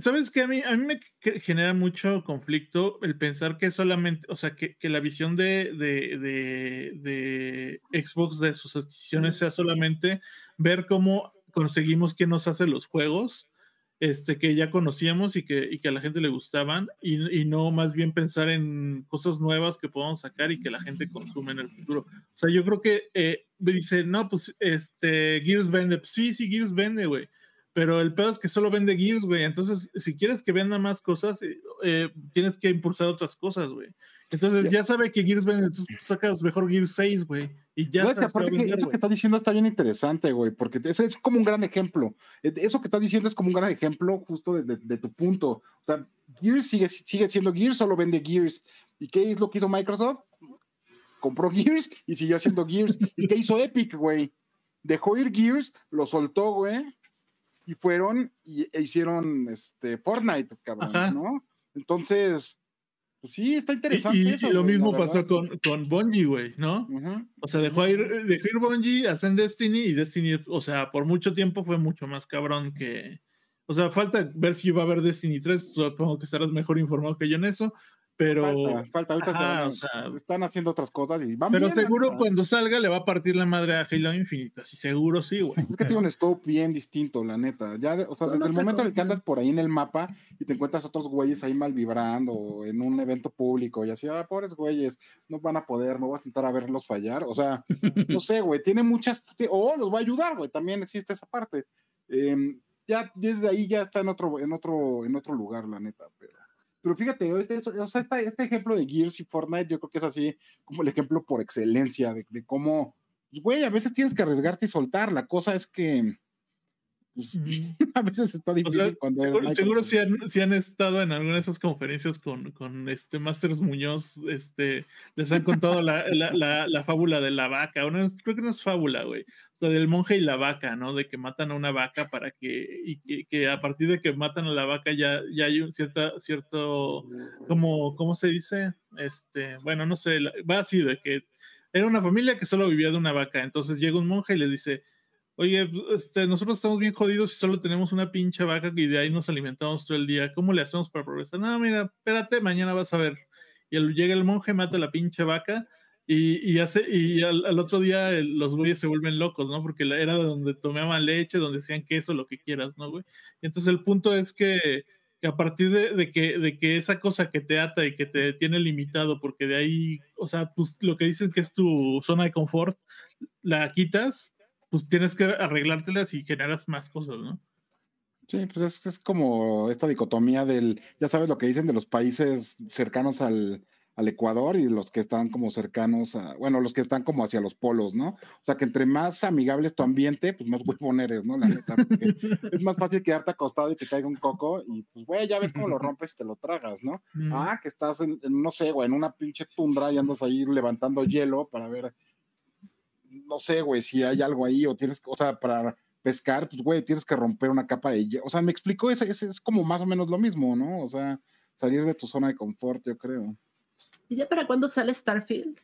C: ¿Sabes qué? A mí, a mí me genera mucho conflicto el pensar que solamente, o sea, que, que la visión de, de, de, de Xbox de sus adquisiciones sea solamente ver cómo conseguimos que nos hace los juegos este, que ya conocíamos y que, y que a la gente le gustaban, y, y, no más bien pensar en cosas nuevas que podamos sacar y que la gente consume en el futuro. O sea, yo creo que eh, dice, no, pues este, Gears vende. Pues, sí, sí, Gears vende, güey. Pero el pedo es que solo vende Gears, güey. Entonces, si quieres que venda más cosas, eh, eh, tienes que impulsar otras cosas, güey. Entonces, ya sabe que Gears vende, entonces sacas mejor Gears 6, güey. Y ya
D: sabes que que eso que estás diciendo está bien interesante, güey, porque eso es como un gran ejemplo. E, eso que estás diciendo es como un gran ejemplo justo de, de, tu punto. O sea, Gears sigue, sigue siendo Gears, solo vende Gears. ¿Y qué es lo que hizo Microsoft? Compró Gears y siguió haciendo Gears. ¿Y qué hizo Epic, güey? Dejó ir Gears, lo soltó, güey, y fueron y, e hicieron este, Fortnite, cabrón, ¿no? Entonces, pues sí, está interesante
C: y,
D: eso.
C: Y lo mismo pasó con, con Bungie, güey, ¿no? O sea, dejó ir, dejó ir Bungie, hacen Destiny y Destiny, o sea, por mucho tiempo fue mucho más cabrón que... O sea, falta ver si va a haber Destiny 3, supongo que estarás mejor informado que yo en eso, pero.
D: Falta, falta. Ahorita o sea, están haciendo otras cosas y van
C: Pero
D: bien,
C: seguro cuando salga le va a partir la madre a Halo Infinite. Así seguro sí, güey.
D: Es que tiene un scope bien distinto, la neta. Ya, o sea, desde el momento en el que andas por ahí en el mapa y te encuentras otros güeyes ahí mal vibrando en un evento público y así, ah, pobres güeyes, no van a poder, me voy a sentar a verlos fallar. O sea, no sé, güey, tiene muchas. O oh, los va a ayudar, güey. También existe esa parte. Eh, ya desde ahí ya está en otro, en otro, en otro lugar, la neta, pero. Pero fíjate, o sea, este, ejemplo de Gears y Fortnite, yo creo que es así como el ejemplo por excelencia de, de cómo, pues, güey, a veces tienes que arriesgarte y soltar. La cosa es que, pues, a veces está difícil
C: o sea,
D: cuando
C: seguro, seguro si, han, si han, estado en alguna de esas conferencias con, con este Masters Muñoz, este, les han contado la, la, la, la, fábula de la vaca. Una, creo que no es fábula, güey del monje y la vaca, ¿no? De que matan a una vaca para que, y que, que, a partir de que matan a la vaca ya, ya hay un cierta, cierto, como, ¿cómo se dice? Este, bueno, no sé, va así de que era una familia que solo vivía de una vaca, entonces llega un monje y le dice, oye, este, nosotros estamos bien jodidos y solo tenemos una pinche vaca y de ahí nos alimentamos todo el día, ¿cómo le hacemos para progresar? No, mira, espérate, mañana vas a ver. Y llega el monje, mata a la pinche vaca y, hace, y al, otro día los güeyes se vuelven locos, ¿no? Porque era donde tomaban leche, donde hacían queso, lo que quieras, ¿no, güey? Entonces el punto es que, a partir de, de, que, de que esa cosa que te ata y que te tiene limitado, porque de ahí, o sea, pues lo que dices que es tu zona de confort, la quitas, pues tienes que arreglártelas y generas más cosas, ¿no?
D: Sí, pues es, es como esta dicotomía del, ya sabes lo que dicen de los países cercanos al, al Ecuador y los que están como cercanos a, bueno, los que están como hacia los polos, ¿no? O sea, que entre más amigable es tu ambiente, pues más huevón eres, ¿no? La neta, porque es más fácil quedarte acostado y que caiga un coco y pues, güey, ya ves cómo lo rompes y te lo tragas, ¿no?
C: Mm.
D: Ah, que estás en, en, no sé, güey, en una pinche tundra y andas ahí levantando hielo para ver, no sé, güey, si hay algo ahí o tienes, o sea, para pescar, pues, güey, tienes que romper una capa de hielo. O sea, me explico, es, es, es como más o menos lo mismo, ¿no? O sea, salir de tu zona de confort, yo creo.
B: ¿Y ya para cuándo sale Starfield?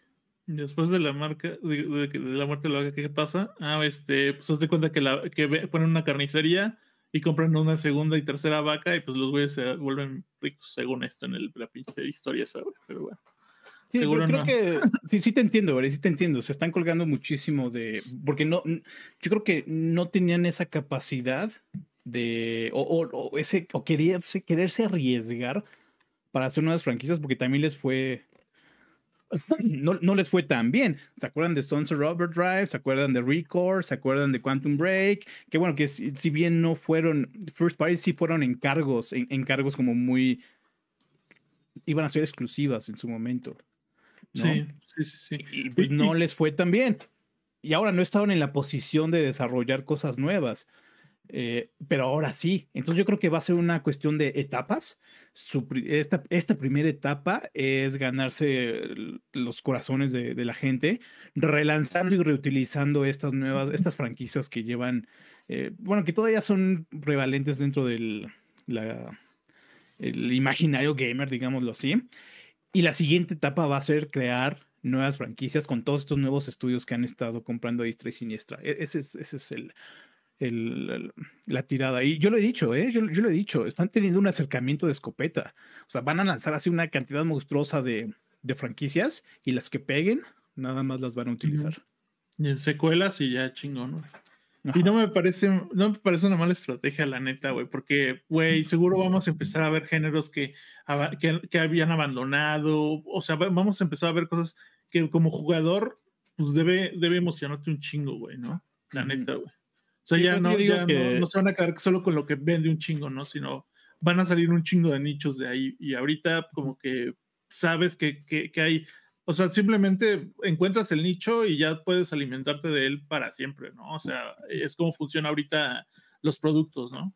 C: Después de la marca, de, de, de la muerte de la vaca, ¿qué pasa? Ah, este, pues te cuenta que, la, que ponen una carnicería y compran una segunda y tercera vaca y pues los güeyes se vuelven ricos, según esto en el, la pinche historia, ¿sabes? Pero bueno.
A: Sí, Seguro creo no. que sí, sí, te entiendo, sí te entiendo. Se están colgando muchísimo de. Porque no. Yo creo que no tenían esa capacidad de. O, o, o ese. O quererse, quererse arriesgar para hacer nuevas franquicias, porque también les fue. No, no, les fue tan bien. ¿Se acuerdan de Sunset Robert Drive? ¿Se acuerdan de Record? ¿Se acuerdan de Quantum Break? Que bueno, que si, si bien no fueron First Party, sí fueron encargos, en, encargos como muy. iban a ser exclusivas en su momento. ¿No?
C: Sí, sí, sí. sí.
A: Y, pues no les fue tan bien. Y ahora no estaban en la posición de desarrollar cosas nuevas. Eh, pero ahora sí. Entonces yo creo que va a ser una cuestión de etapas. Su, esta, esta, primera etapa es ganarse los corazones de, de, la gente, relanzando y reutilizando estas nuevas, estas franquicias que llevan, eh, bueno, que todavía son prevalentes dentro del la, el imaginario gamer, digámoslo así. Y la siguiente etapa va a ser crear nuevas franquicias con todos estos nuevos estudios que han estado comprando a diestra y siniestra. Ese es, ese es el, el, el, la tirada. Y yo lo he dicho, ¿eh? yo, yo, lo he dicho, están teniendo un acercamiento de escopeta. O sea, van a lanzar así una cantidad monstruosa de, de franquicias y las que peguen, nada más las van a utilizar.
C: Y en secuelas y ya chingón, Ajá. Y no me parece, no me parece una mala estrategia, la neta, güey, porque, güey, seguro vamos a empezar a ver géneros que, que, que, habían abandonado, o sea, vamos a empezar a ver cosas que como jugador, pues debe, debe emocionarte un chingo, güey, ¿no? La neta, güey. O sea, sí, ya, no, ya que... no, no, se van a quedar solo con lo que vende un chingo, ¿no? Sino van a salir un chingo de nichos de ahí. Y ahorita como que sabes que, que, que hay o sea, simplemente encuentras el nicho y ya puedes alimentarte de él para siempre, ¿no? O sea, es como funciona ahorita los productos, ¿no?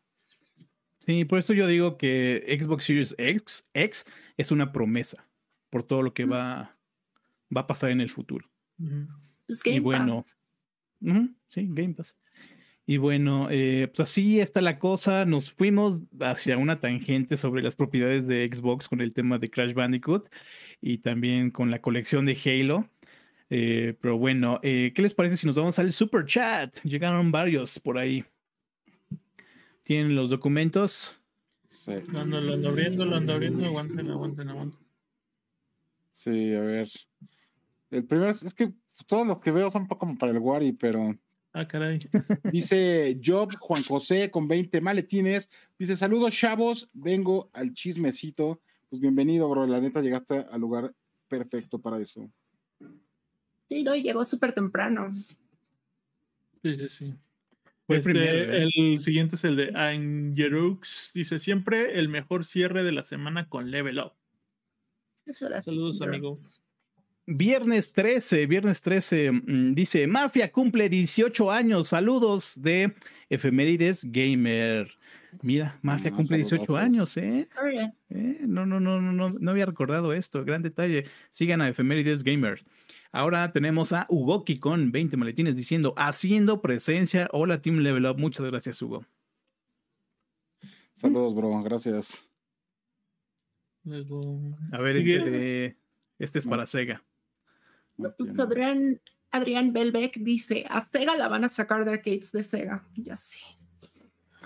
A: Sí, por eso yo digo que Xbox Series X, X es una promesa por todo lo que va, va a pasar en el futuro.
B: Pues Game
A: y bueno,
B: Pass.
A: Uh -huh, sí, Game Pass. Y bueno, eh, pues así está la cosa. Nos fuimos hacia una tangente sobre las propiedades de Xbox con el tema de Crash Bandicoot y también con la colección de Halo. Eh, pero bueno, eh, ¿qué les parece si nos vamos al super chat? Llegaron varios por ahí. ¿Tienen los documentos?
C: Sí. Lo ando, lo ando abriendo, lo ando abriendo. Aguanten, aguanten, aguanten.
D: Sí, a ver. El primero es que todos los que veo son un poco como para el Wari, pero
C: Ah, caray.
D: Dice Job Juan José con 20 maletines. Dice: Saludos, chavos. Vengo al chismecito. Pues bienvenido, bro. La neta, llegaste al lugar perfecto para eso.
B: Sí, no, llegó súper temprano.
C: Sí, sí, sí. Pues este, primero, el siguiente es el de Angerux. Dice: Siempre el mejor cierre de la semana con Level Up.
B: Muchas gracias.
C: Saludos, amigos.
A: Viernes 13, viernes 13, mmm, dice, Mafia cumple 18 años, saludos de Efemérides Gamer. Mira, Mafia ah, cumple 18 saludos. años, ¿eh? ¿eh? No, no, no, no, no, no había recordado esto, gran detalle. Sigan a Efemérides Gamer. Ahora tenemos a Ugoki con 20 maletines diciendo, haciendo presencia. Hola, Team Level Up. Muchas gracias, Hugo.
D: Saludos, bro. Gracias.
A: A ver, este, este es para Sega.
B: No, pues Adrián, Adrián Belbeck dice, a Sega la van a sacar de arcades de Sega. Ya sé.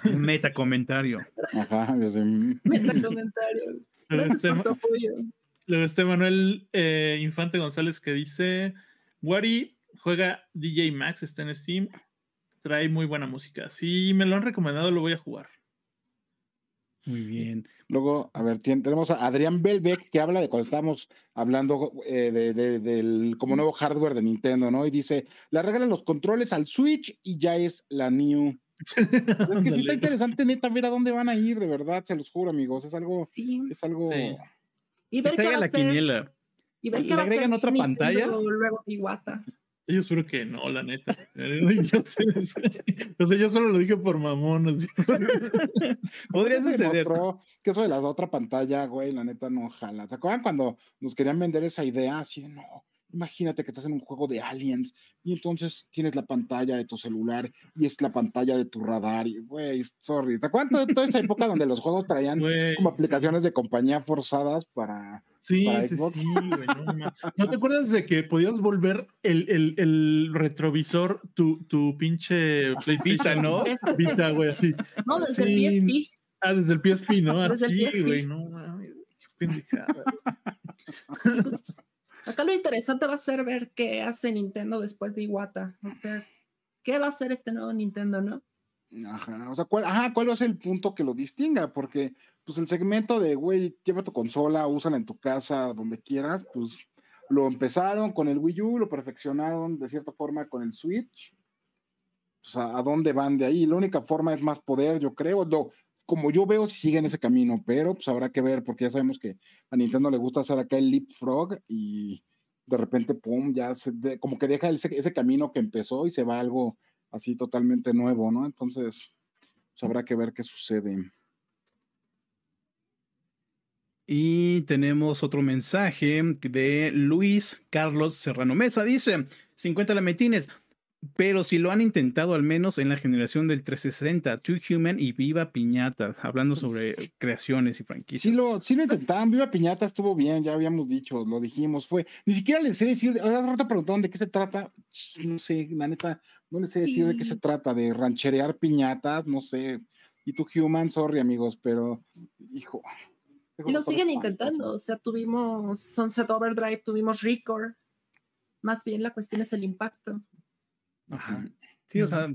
A: Meta comentario.
D: Ajá, yo sé.
B: Meta comentario. Gracias por tu apoyo.
C: Luego este Manuel eh, Infante González que dice, Wari juega DJ Max, está en Steam, trae muy buena música. Si me lo han recomendado, lo voy a jugar.
A: Muy bien.
D: Luego, a ver, tenemos a Adrián Belbeck que habla de cuando estábamos hablando eh, de, de, del como nuevo hardware de Nintendo, ¿no? Y dice, le regalan los controles al Switch y ya es la New. es que sí está interesante, neta, ver a dónde van a ir, de verdad, se los juro, amigos. Es algo,
B: sí.
D: es algo. Sí.
B: Y ver
A: que la quiniela.
B: Y ver
A: ¿Le
B: va a
A: agregan otra pantalla?
B: Nintendo Luego Iwata.
C: Yo espero que no, la neta. Yo, sé- o sea, yo solo lo dije por mamón. así.
A: Podría
D: ¿Qué se
A: suceder.
D: que eso de la otra pantalla, güey, la neta no jala. ¿Se acuerdan cuando nos querían vender esa idea así de no? Imagínate que estás en un juego de aliens y entonces tienes la pantalla de tu celular y es la pantalla de tu radar y, güey, sorry. ¿Te acuerdas toda- toda esa época donde los juegos traían
C: Güey,
D: como aplicaciones de compañía forzadas para...
C: sí,
D: para Xbox?
C: sí, güey, no, ¿No te acuerdas de que podías volver el, el, el retrovisor, tu, tu pinche?
A: Vita, ¿no?
C: Vita, güey, así.
B: No, desde
C: Sí.
B: el PSP.
C: Ah, desde el PSP, ¿no?
B: Desde el
C: Así,
B: PSP.
C: güey, no mames. Qué pendejada.
B: Sí, pues, acá lo interesante va a ser ver qué hace Nintendo después de Iwata. O sea, ¿qué va a hacer este nuevo Nintendo, no?
D: Ajá, o sea, ¿cuál, ajá, ¿cuál va el punto que lo distinga? Porque, pues, el segmento de, güey, lleva tu consola, úsala en tu casa, donde quieras, pues, lo empezaron con el Wii U, lo perfeccionaron de cierta forma con el Switch. Pues, ¿a, dónde van de ahí? La única forma es más poder, yo creo. Lo, como yo veo, si siguen ese camino, pero, pues, habrá que ver, porque ya sabemos que a Nintendo le gusta hacer acá el leapfrog y de repente, pum, ya se como que deja ese, camino que empezó y se va algo así totalmente nuevo, ¿no? Entonces, pues, habrá que ver qué sucede.
A: Y tenemos otro mensaje de Luis Carlos Serrano Mesa. Dice, 50 lamentines, pero si lo han intentado al menos en la generación del 360, Two Human y Viva Piñatas, hablando sobre creaciones y franquicias.
D: Sí lo, sí lo intentaban, Viva Piñata estuvo bien, ya habíamos dicho, lo dijimos, fue, ni siquiera les sé decir, hace rato preguntaron de qué se trata, no sé, la neta, no les sé decir de qué se trata, de rancherear piñatas, no sé, y tu Human, sorry amigos, pero, hijo.
B: Y lo siguen intentando. O sea, tuvimos Sunset Overdrive, tuvimos Record. Más bien la cuestión es el impacto.
A: Ajá. Sí, o sea,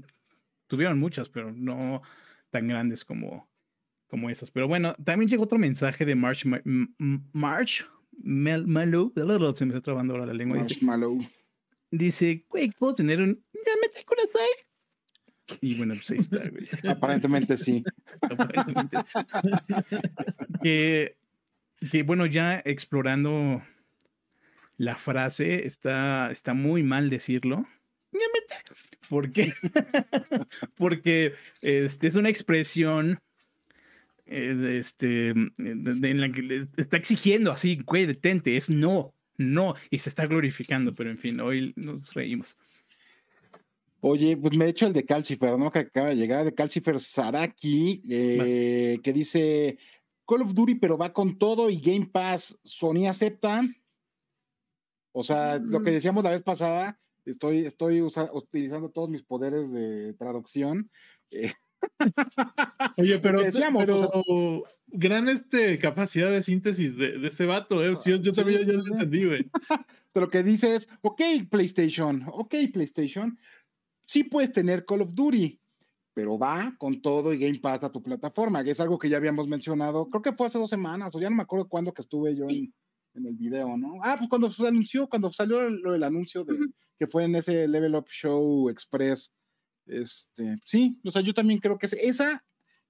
A: tuvieron muchas, pero no tan grandes como, como esas. Pero bueno, también llegó otro mensaje de March, March Malou, se me está trabando ahora la lengua. Dice,
D: Marshmallow.
A: dice, güey, ¿puedo tener un... Ya me te conocí? Y bueno, pues ahí está, güey.
D: Aparentemente sí.
A: Aparentemente sí. que, que bueno, ya explorando la frase, está, está muy mal decirlo. ¿Por qué? Porque este, es una expresión eh, este, en la que le está exigiendo así, güey, detente, es no, no, y se está glorificando, pero en fin, hoy nos reímos.
D: Oye, pues me he hecho el de Calcifer, ¿no? Que acaba de llegar, de Calcifer Saraki, eh, que dice Call of Duty, pero va con todo y Game Pass, Sony acepta. O sea, lo que
B: Mm.
D: decíamos la vez pasada, estoy, estoy usa- utilizando todos mis poderes de traducción. eh,
C: Oye, pero,
D: decíamos,
C: pero
D: o
C: gran este, capacidad de síntesis de, de ese vato, ¿eh? Yo, yo
D: Sí,
C: también ya
D: sí,
C: lo
D: sí.
C: entendí, güey.
D: de lo que dice es, ok, PlayStation, ok, PlayStation, sí puedes tener Call of Duty, pero va con todo y Game Pass a tu plataforma, que es algo que ya habíamos mencionado, creo que fue hace dos semanas, o ya no me acuerdo cuándo que estuve yo en, en el video, ¿no? Ah, pues cuando se anunció, cuando salió lo del anuncio de. Que fue en ese Level Up Show Express, este, sí, o sea, yo también creo que es- esa,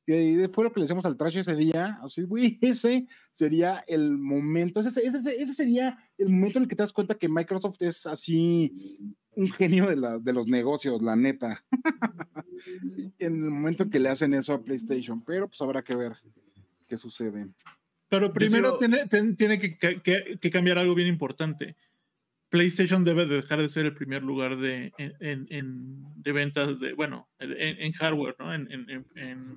D: que fue lo que le decíamos al trash ese día, así, güey, ese sería el momento, ese, ese, ese sería el momento en el que te das cuenta que Microsoft es así un genio de, la- de los negocios, la neta. en el momento que le hacen eso a PlayStation, pero pues habrá que ver qué sucede.
C: Pero primero tiene, tiene que- que- que cambiar algo bien importante. PlayStation debe de dejar de ser el primer lugar de, en, en- en- de ventas de, bueno, en, en hardware, ¿no? En, en- en- en-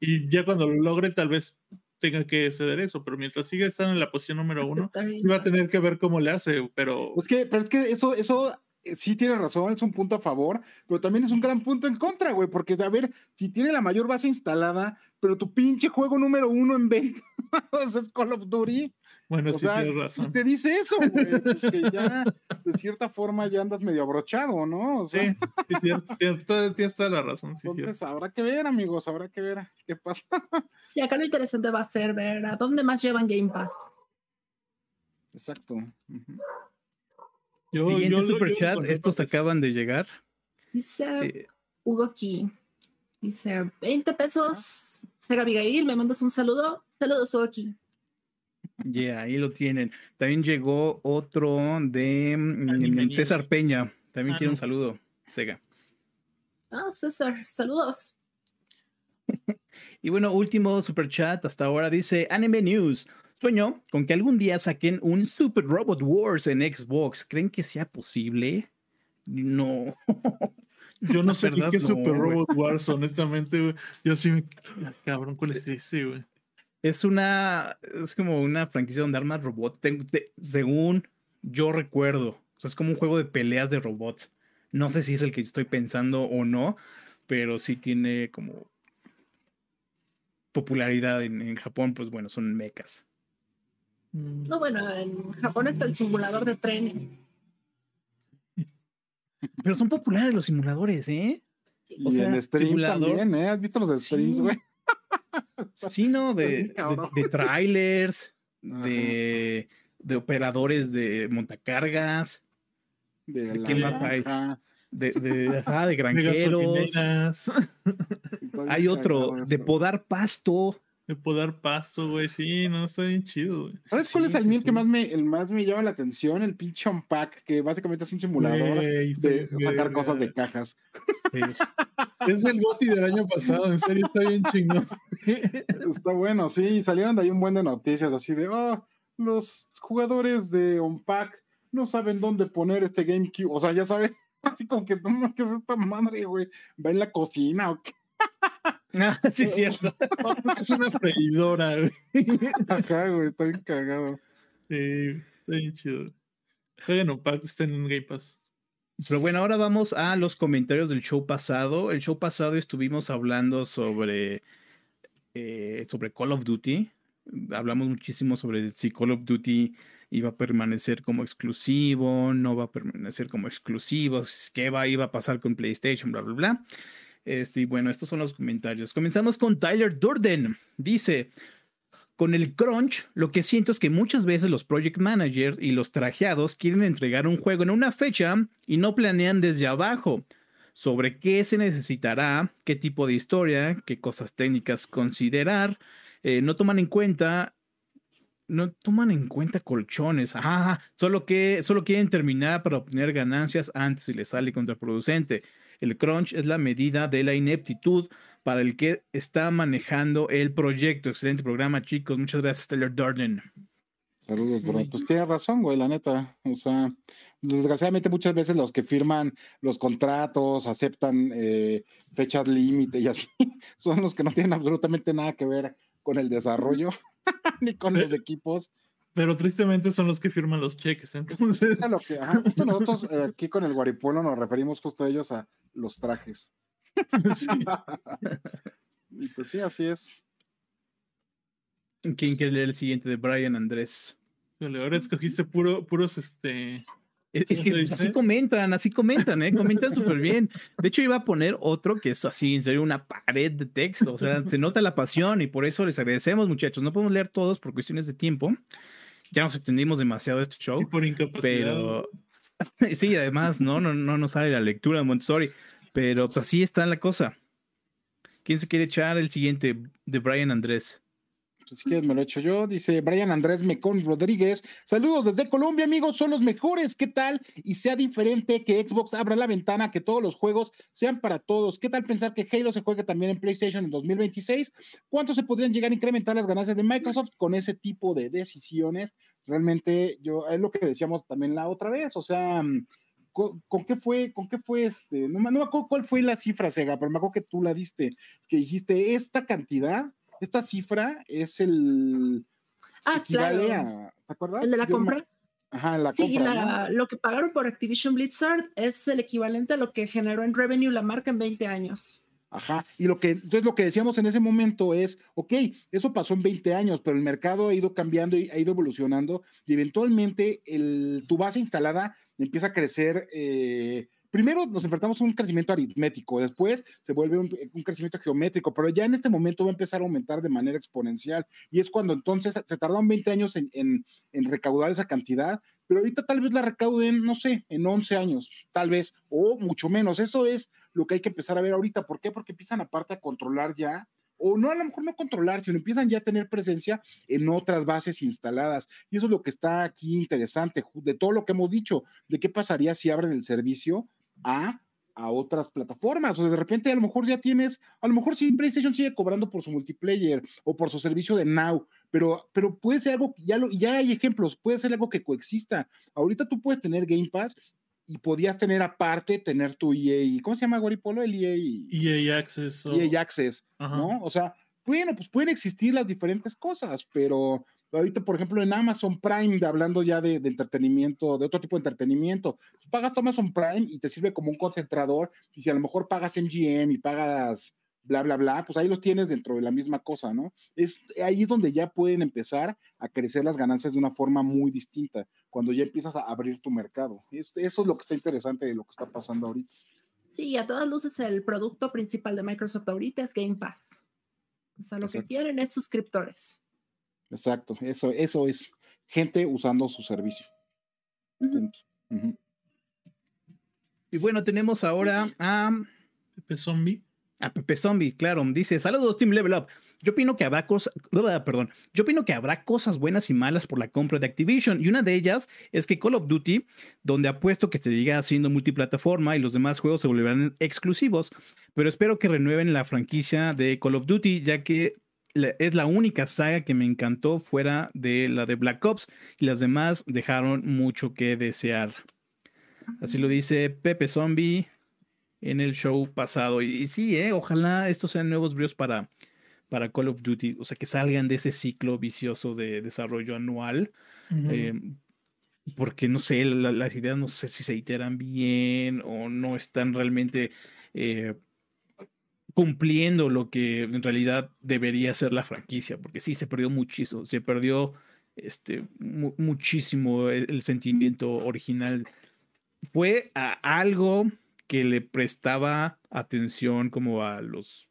C: y ya cuando lo logre, tal vez tenga que ceder eso, pero mientras siga estando en la posición número uno, va a tener que ver cómo le hace, pero
D: Pues que, pero es que eso, eso eh, sí tiene razón, es un punto a favor, pero también es un gran punto en contra, güey, porque a ver, si tiene la mayor base instalada, pero tu pinche juego número uno en ventas es Call of Duty,
C: bueno,
D: o
C: sí
D: sea,
C: tienes
D: y
C: razón.
D: te dice eso, güey, pues que ya de cierta forma ya andas medio abrochado, ¿no? O
C: Sí,
D: sea,
C: sí, cierto, tienes, toda- tienes toda la razón. Sí, cierto.
D: entonces habrá que ver, amigos, habrá que ver qué pasa.
B: Sí, acá lo interesante va a ser ver a dónde más llevan Game Pass.
D: Exacto.
C: Yo-
A: Siguiente
C: yo
A: estos
C: esto-
A: acaban de llegar.
B: Dice
A: Eh,
B: Hugo Key. Dice 20 pesos. Sega Abigail, me mandas un saludo. Saludos, Hugo Key.
A: Yeah, ahí lo tienen. También llegó otro de mm,
C: Anime
A: César. Peña. También
C: Ah,
A: quiere un saludo. Sega.
B: Ah, César, saludos.
A: Y bueno, último super chat hasta ahora dice Anime News. Sueño con que algún día saquen un Super Robot Wars en Xbox. ¿Creen que sea posible? No.
C: Yo no sé ni
A: verdad,
C: qué
A: no,
C: Super. Robot Wars, honestamente, güey. Yo sí me. Ah, Cabrón, ¿cuál es ese, güey?
A: Es una. Es como una franquicia donde armas te- según yo recuerdo. O sea, es como un juego de peleas de robots. No sé si es el que estoy pensando o no. Pero sí tiene como popularidad en, en Japón. Pues bueno, son mechas.
C: Mm,
B: No, bueno, en Japón está el simulador de tren.
A: Pero son populares los simuladores, ¿eh?
D: Y
A: O sea,
D: en stream
A: simulador.
D: también, ¿eh? ¿Has visto los streams,
A: Sí.
D: güey?
A: Sí, ¿no?
D: Está
A: De, de, trailers, de, de operadores de montacargas,
D: De
A: ¿De quién más hay? de, de, ajá, de granjeros. Hay otro de podar pasto.
C: De podar pasto, güey. Sí, no, está bien chido, güey.
D: ¿Sabes cuál es el
A: sí,
D: mío
A: sí.
D: que más me, el más me llama la atención? El pinche Unpack, que básicamente es un simulador de sacar cosas de cajas.
C: Es el GOTY del año pasado, en serio, está bien chingón.
D: Está bueno, sí, salieron de ahí un buen de noticias así de, oh, los jugadores de Unpack no saben dónde poner este GameCube. O sea, ya sabes, así como que, no, ¿qué es esta madre, güey? ¿Va en la cocina o qué?
A: Ah, sí, es cierto.
C: es una freidora, güey.
D: Ajá, güey, está bien cagado.
C: Sí, está bien chido. Jueguen un pack, estén en Game Pass.
A: Pero bueno, ahora vamos a los comentarios del show pasado. El show pasado estuvimos hablando sobre, eh, sobre Call of Duty. Hablamos muchísimo sobre si Call of Duty iba a permanecer como exclusivo, no va a permanecer como exclusivo, qué va, iba a pasar con PlayStation, bla, bla, bla. Este, y bueno, estos son los comentarios. Comenzamos con Tyler Durden. Dice, con el crunch, lo que siento es que muchas veces los project managers y los trajeados quieren entregar un juego en una fecha y no planean desde abajo sobre qué se necesitará, qué tipo de historia, qué cosas técnicas considerar. Eh, no toman en cuenta, no toman en cuenta colchones. Solo que solo quieren terminar para obtener ganancias antes y les sale contraproducente. El crunch es la medida de la ineptitud para el que está manejando el proyecto. Excelente programa, chicos. Muchas gracias, Taylor Darden.
D: Saludos, bro. Pues tienes razón, güey, la neta. O sea, desgraciadamente muchas veces los que firman los contratos, aceptan eh, fechas límite y así, son los que no tienen absolutamente nada que ver con el desarrollo ni con los equipos.
C: Pero tristemente son los que firman los cheques, entonces.
D: Es a lo que, ajá, justo nosotros eh, aquí con el Guaripuelo nos referimos justo a ellos a los trajes.
C: sí.
D: Y pues sí, así es.
A: ¿Quién quiere leer el siguiente de Brian Andrés?
C: Híjole, Ahora escogiste puro, puros este.
A: Así comentan, así comentan, ¿eh? Comentan súper bien. De hecho, iba a poner otro que es así, en serio, una pared de texto. O sea, se nota la pasión y por eso les agradecemos, muchachos. No podemos leer todos por cuestiones de tiempo. Ya nos extendimos demasiado este show.
C: Y por incapacidad.
A: Pero sí, además, no, no, no nos sale la lectura de Montessori. Pero pues así está la cosa. ¿Quién se quiere echar el siguiente de Brian Andrés?
D: Si quieres me lo echo yo. Dice Brian Andrés Mecón Rodríguez. Saludos desde Colombia, amigos. Son los mejores. ¿Qué tal? Y sea diferente que Xbox abra la ventana, que todos los juegos sean para todos. ¿Qué tal pensar que Halo se juegue también en PlayStation en 2026? ¿Cuánto se podrían llegar a incrementar las ganancias de Microsoft con ese tipo de decisiones? Realmente, yo, es lo que decíamos también la otra vez. O sea, mm, ¿con, con qué fue? ¿Con qué fue este? No, no me acuerdo cuál fue la cifra, Sega, pero me acuerdo que tú la diste, que dijiste esta cantidad esta cifra es el
B: Ah,
D: equivale
B: claro.
D: a, ¿te acuerdas?
B: El de la
D: Yo
B: compra.
D: Ajá, la
B: Sí,
D: compra.
B: la- lo que pagaron por Activision Blizzard es el equivalente a lo que generó en revenue la marca en 20 años.
D: ¿no? Ajá. Y lo que, entonces lo que decíamos en ese momento es, ok, eso pasó en 20 años, pero el mercado ha ido cambiando y ha ido evolucionando y eventualmente el, tu base instalada empieza a crecer. eh, primero nos enfrentamos a un crecimiento aritmético, después se vuelve un, crecimiento geométrico, pero ya en este momento va a empezar a aumentar de manera exponencial y es cuando entonces se tardaron 20 años en- en recaudar esa cantidad, pero ahorita tal vez la recauden, no sé, en 11 años, tal vez, o mucho menos. Eso es lo que hay que empezar a ver ahorita. ¿Por qué? Porque empiezan aparte a controlar ya o no a lo mejor no controlar, sino empiezan ya a tener presencia en otras bases instaladas. Y eso es lo que está aquí interesante, de todo lo que hemos dicho, de qué pasaría si abren el servicio a a otras plataformas, o de repente a lo mejor ya tienes, a lo mejor sí PlayStation sigue cobrando por su multiplayer o por su servicio de Now, pero, pero puede ser algo, ya, lo, ya hay ejemplos, puede ser algo que coexista. Ahorita tú puedes tener Game Pass y podías tener aparte, tener tu EA, ¿cómo se llama Polo? El EA.
C: EA Access.
D: EA Access, ¿no? O sea, bueno, pues pueden existir las diferentes cosas, pero ahorita, por ejemplo, en Amazon Prime, hablando ya de, entretenimiento, de otro tipo de entretenimiento, pagas tu Amazon Prime y te sirve como un concentrador, y si a lo mejor pagas MGM y pagas bla, bla, bla, pues ahí los tienes dentro de la misma cosa, ¿no? Es, ahí es donde ya pueden empezar a crecer las ganancias de una forma muy distinta, cuando ya empiezas a abrir tu mercado. eso es lo que está interesante de lo que está pasando ahorita.
B: Sí, a todas luces el producto principal de Microsoft ahorita es Game Pass. O sea, lo que quieren es suscriptores.
D: Exacto, eso, eso es gente usando su servicio.
A: Y bueno, tenemos ahora a
C: Pepe Zombie.
A: A Pepe Zombie, claro. Dice: Saludos, Team Level Up. Yo opino que habrá cosas, perdón, yo opino que habrá cosas buenas y malas por la compra de Activision y una de ellas es que Call of Duty, donde apuesto que se siga haciendo multiplataforma y los demás juegos se volverán exclusivos, pero espero que renueven la franquicia de Call of Duty ya que es la única saga que me encantó fuera de la de Black Ops y las demás dejaron mucho que desear. Así lo dice Pepe Zombie en el show pasado. Y, sí, eh, ojalá estos sean nuevos bríos para, para Call of Duty, o sea, que salgan de ese ciclo vicioso de desarrollo anual. Eh, porque no sé, las ideas no sé si se iteran bien o no están realmente eh, cumpliendo lo que en realidad debería ser la franquicia, porque sí, se perdió muchísimo, se perdió este, muchísimo el, sentimiento original. Fue a algo que le prestaba atención como a los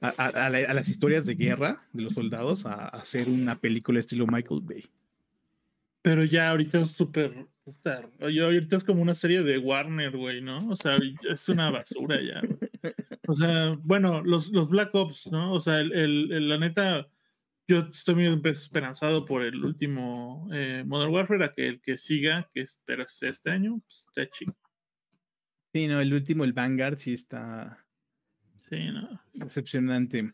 A: a, las historias de guerra de los soldados a, hacer una película estilo Michael Bay.
C: Pero ya ahorita es súper. Ahorita es como una serie de Warner, güey, ¿no? O sea, es una basura ya. O sea, bueno, los, los Black Ops, ¿no? O sea, el, la neta, yo estoy muy esperanzado por el último eh, Modern Warfare, a que el que siga, que espero este año, pues está chido.
A: Sí, no, el último, el Vanguard, sí está
C: Sí, no.
A: Decepcionante.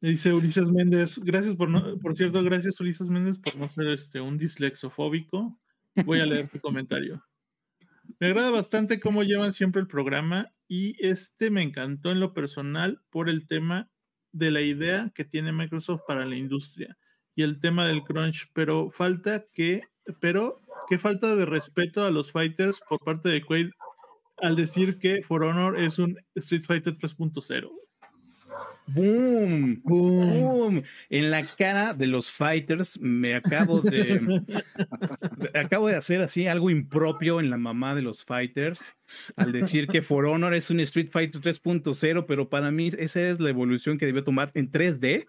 C: Dice Ulises Méndez, gracias por no, por cierto, gracias Ulises Méndez por no ser este un dislexofóbico. Voy a leer tu comentario. Me agrada bastante cómo llevan siempre el programa y este me encantó en lo personal por el tema de la idea que tiene Microsoft para la industria y el tema del crunch, pero falta que, pero qué falta de respeto a los fighters por parte de Quaid al decir que For Honor es un Street Fighter 3.0.
A: Boom, boom, En la cara de los fighters me acabo de acabo de hacer así algo impropio en la mamá de los fighters al decir que For Honor es un Street Fighter 3.0, pero para mí esa es la evolución que debió tomar en 3D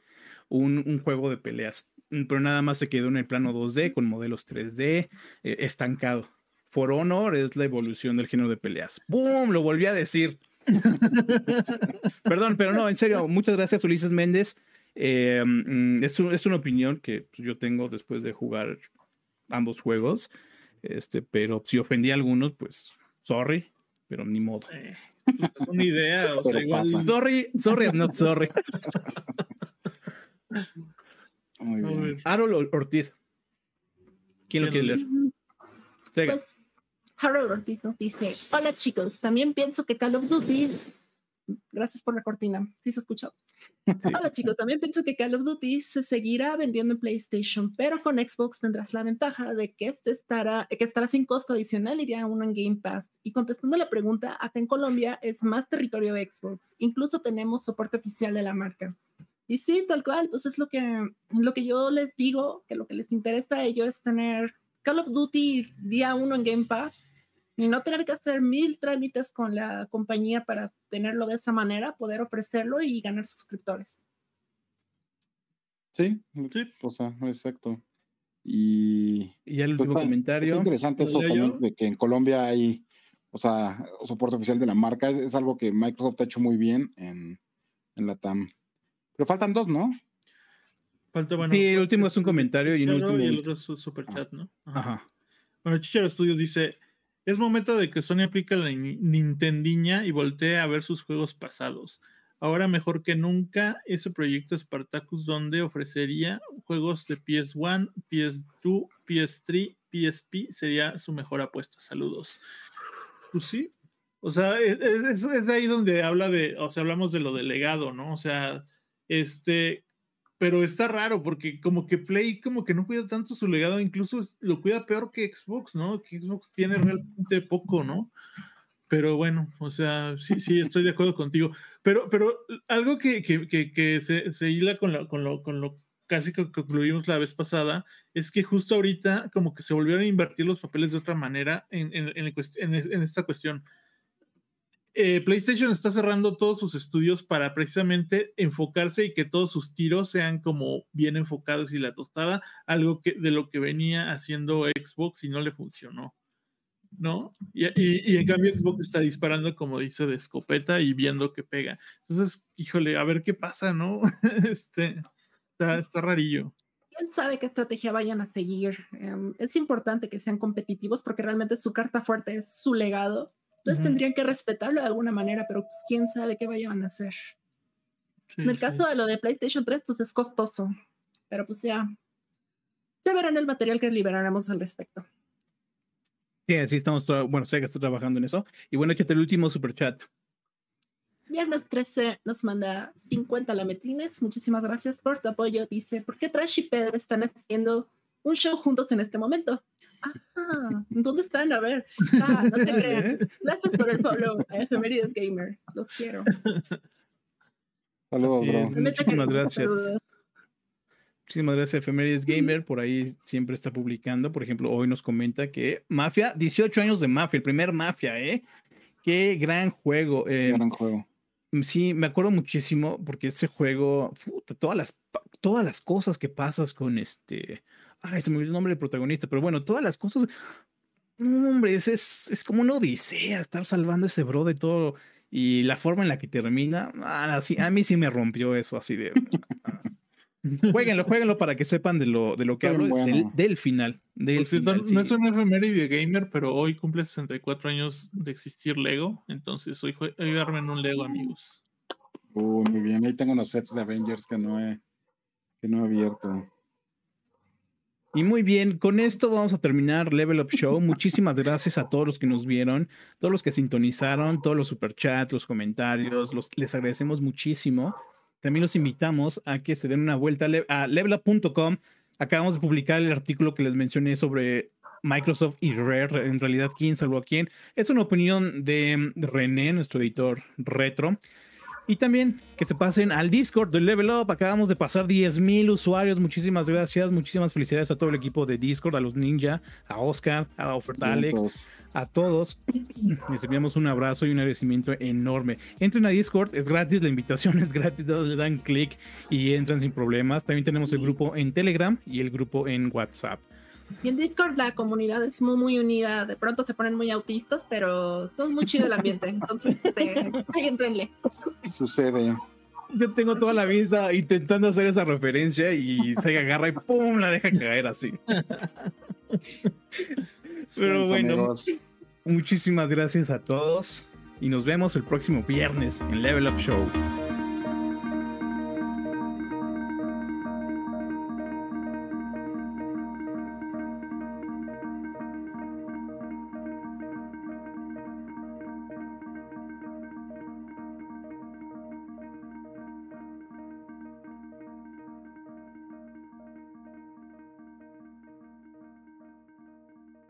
A: un, un, juego de peleas. Pero nada más se quedó en el plano 2D con modelos 3D eh, estancado. For Honor es la evolución del género de peleas. ¡Boom! Lo volví a decir. Perdón, pero no, en serio, muchas gracias Ulises Méndez. Eh, mm, es, es, una opinión que pues, yo tengo después de jugar ambos juegos. Este, pero si ofendí a algunos, pues sorry, pero ni modo.
C: Eh, es una idea. O sea, igual...
A: Sorry, sorry, I'm not sorry. Muy Ortiz. ¿Quién lo quiere leer?
B: Pues, Harold Ortiz nos dice, hola chicos, también pienso que Call of Duty, gracias por la cortina, ¿sí se escuchó? Hola chicos, también pienso que Call of Duty se seguirá vendiendo en PlayStation, pero con Xbox tendrás la ventaja de que este estará, que estará sin costo adicional y ya uno en Game Pass. Y contestando la pregunta, acá en Colombia es más territorio de Xbox, incluso tenemos soporte oficial de la marca. Y sí, tal cual, pues es lo que, lo que yo les digo, que lo que les interesa a ellos es tener Call of Duty día uno en Game Pass y no tener que hacer mil trámites con la compañía para tenerlo de esa manera, poder ofrecerlo y ganar suscriptores.
D: Sí, sí, o sea, exacto. Y,
A: y el último
D: pues,
A: comentario.
D: Es interesante eso también de que en Colombia hay, o sea, soporte oficial de la marca. Es, algo que Microsoft ha hecho muy bien en, en la TAM. Pero faltan dos, ¿no?
C: Falta, bueno,
A: Sí, el último es un comentario y un
C: Chicharo
A: último.
C: el otro es su super chat, ¿no? Ajá.
A: Ajá.
C: Bueno, Chicharo Studios dice: Es momento de que Sony aplique la ni- Nintendiña y voltee a ver sus juegos pasados. Ahora mejor que nunca, ese proyecto Spartacus, donde ofrecería juegos de PS1, PS2, PS3, PSP, sería su mejor apuesta. Saludos. Pues sí. O sea, es, es- es ahí donde habla de, o sea, hablamos de lo del legado, ¿no? O sea, este, pero está raro porque como que Play como que no cuida tanto su legado, incluso lo cuida peor que Xbox, ¿no? Que Xbox tiene realmente poco, ¿no? Pero bueno, o sea, sí, sí, estoy de acuerdo contigo. Pero, pero algo que, que, que, que se, se hila con lo, con, lo, con lo casi que concluimos la vez pasada es que justo ahorita como que se volvieron a invertir los papeles de otra manera en, en, en, en esta cuestión. Eh, PlayStation está cerrando todos sus estudios para precisamente enfocarse y que todos sus tiros sean como bien enfocados y la tostada, algo que de lo que venía haciendo Xbox y no le funcionó. ¿No? Y, en cambio Xbox está disparando, como dice, de escopeta y viendo que pega. Entonces, híjole, a ver qué pasa, ¿no? este, está, está rarillo.
B: quién sabe qué estrategia vayan a seguir. Em, es importante que sean competitivos porque realmente su carta fuerte es su legado. Entonces tendrían que respetarlo de alguna manera, pero pues, quién sabe qué vayan a hacer.
C: Sí,
B: en el
C: sí.
B: caso de lo de PlayStation 3, pues es costoso, pero pues ya se verá en el material que liberaremos al respecto.
A: Sí, sí, estamos, bueno, sé que está trabajando en eso. Y bueno, échate el último super chat.
B: Viernes 13 nos manda 50 lametrines. Muchísimas gracias por tu apoyo. Dice, ¿por qué Trash y Pedro están haciendo un show juntos en este momento? Ah, ¿dónde están? A ver. Ah, no te crean. Gracias por el follow, a Efemérides Gamer. Los quiero.
D: Saludos, bro.
A: Muchísimas gracias.
B: saludos.
A: Muchísimas gracias, Efemérides Gamer. Por ahí siempre está publicando. Por ejemplo, hoy nos comenta que Mafia, 18 años de Mafia, el primer Mafia, ¿eh? Qué gran juego. eh,
D: Gran juego.
A: Sí, me acuerdo muchísimo porque este juego, puta, todas las, todas las cosas que pasas con este, ay, se me olvidó el nombre del protagonista, pero bueno, todas las cosas, hombre, es, es, es como una odisea estar salvando a ese bro de todo y la forma en la que termina, ah, sí, a mí sí me rompió eso así de... ah. Jueguenlo, jueguenlo para que sepan de lo, de lo que
D: Está
A: hablo,
D: bien
A: del,
D: bueno.
A: del final. Del final,
C: no es
A: sí.
C: un efeméride gamer, pero hoy cumple 64 años de existir Lego. Entonces hoy, hoy armen un Lego, amigos.
D: Uy, muy bien. Ahí tengo unos sets de Avengers que no he, que no he abierto.
A: Y muy bien, con esto vamos a terminar Level Up Show. Muchísimas gracias a todos los que nos vieron, todos los que sintonizaron, todos los superchats, los comentarios, los, les agradecemos muchísimo. También los invitamos a que se den una vuelta a le- a levelup.com. Acabamos de publicar el artículo que les mencioné sobre Microsoft y Rare, en realidad quién salvó a quién. Es una opinión de René, nuestro editor retro. Y también que se pasen al Discord de Level Up. Acabamos de pasar 10.000 usuarios. Muchísimas gracias. Muchísimas felicidades a todo el equipo de Discord, a los Ninja, a Oscar, a Oferta Alex,
D: Vientos.
A: a todos. Les enviamos un abrazo y un agradecimiento enorme. Entren a Discord, es gratis, la invitación es gratis, le dan clic y entran sin problemas. También tenemos el grupo en Telegram y el grupo en WhatsApp.
B: Y en Discord la comunidad es muy, muy unida. De pronto se ponen muy autistas, pero todo es muy chido el ambiente. Entonces, este, ahí entrenle.
D: Sucede.
A: Yo tengo toda la vida intentando hacer esa referencia y se agarra y ¡pum! la deja caer así. Pero bueno,
D: amigos.
A: muchísimas gracias a todos y nos vemos el próximo viernes en Level Up Show.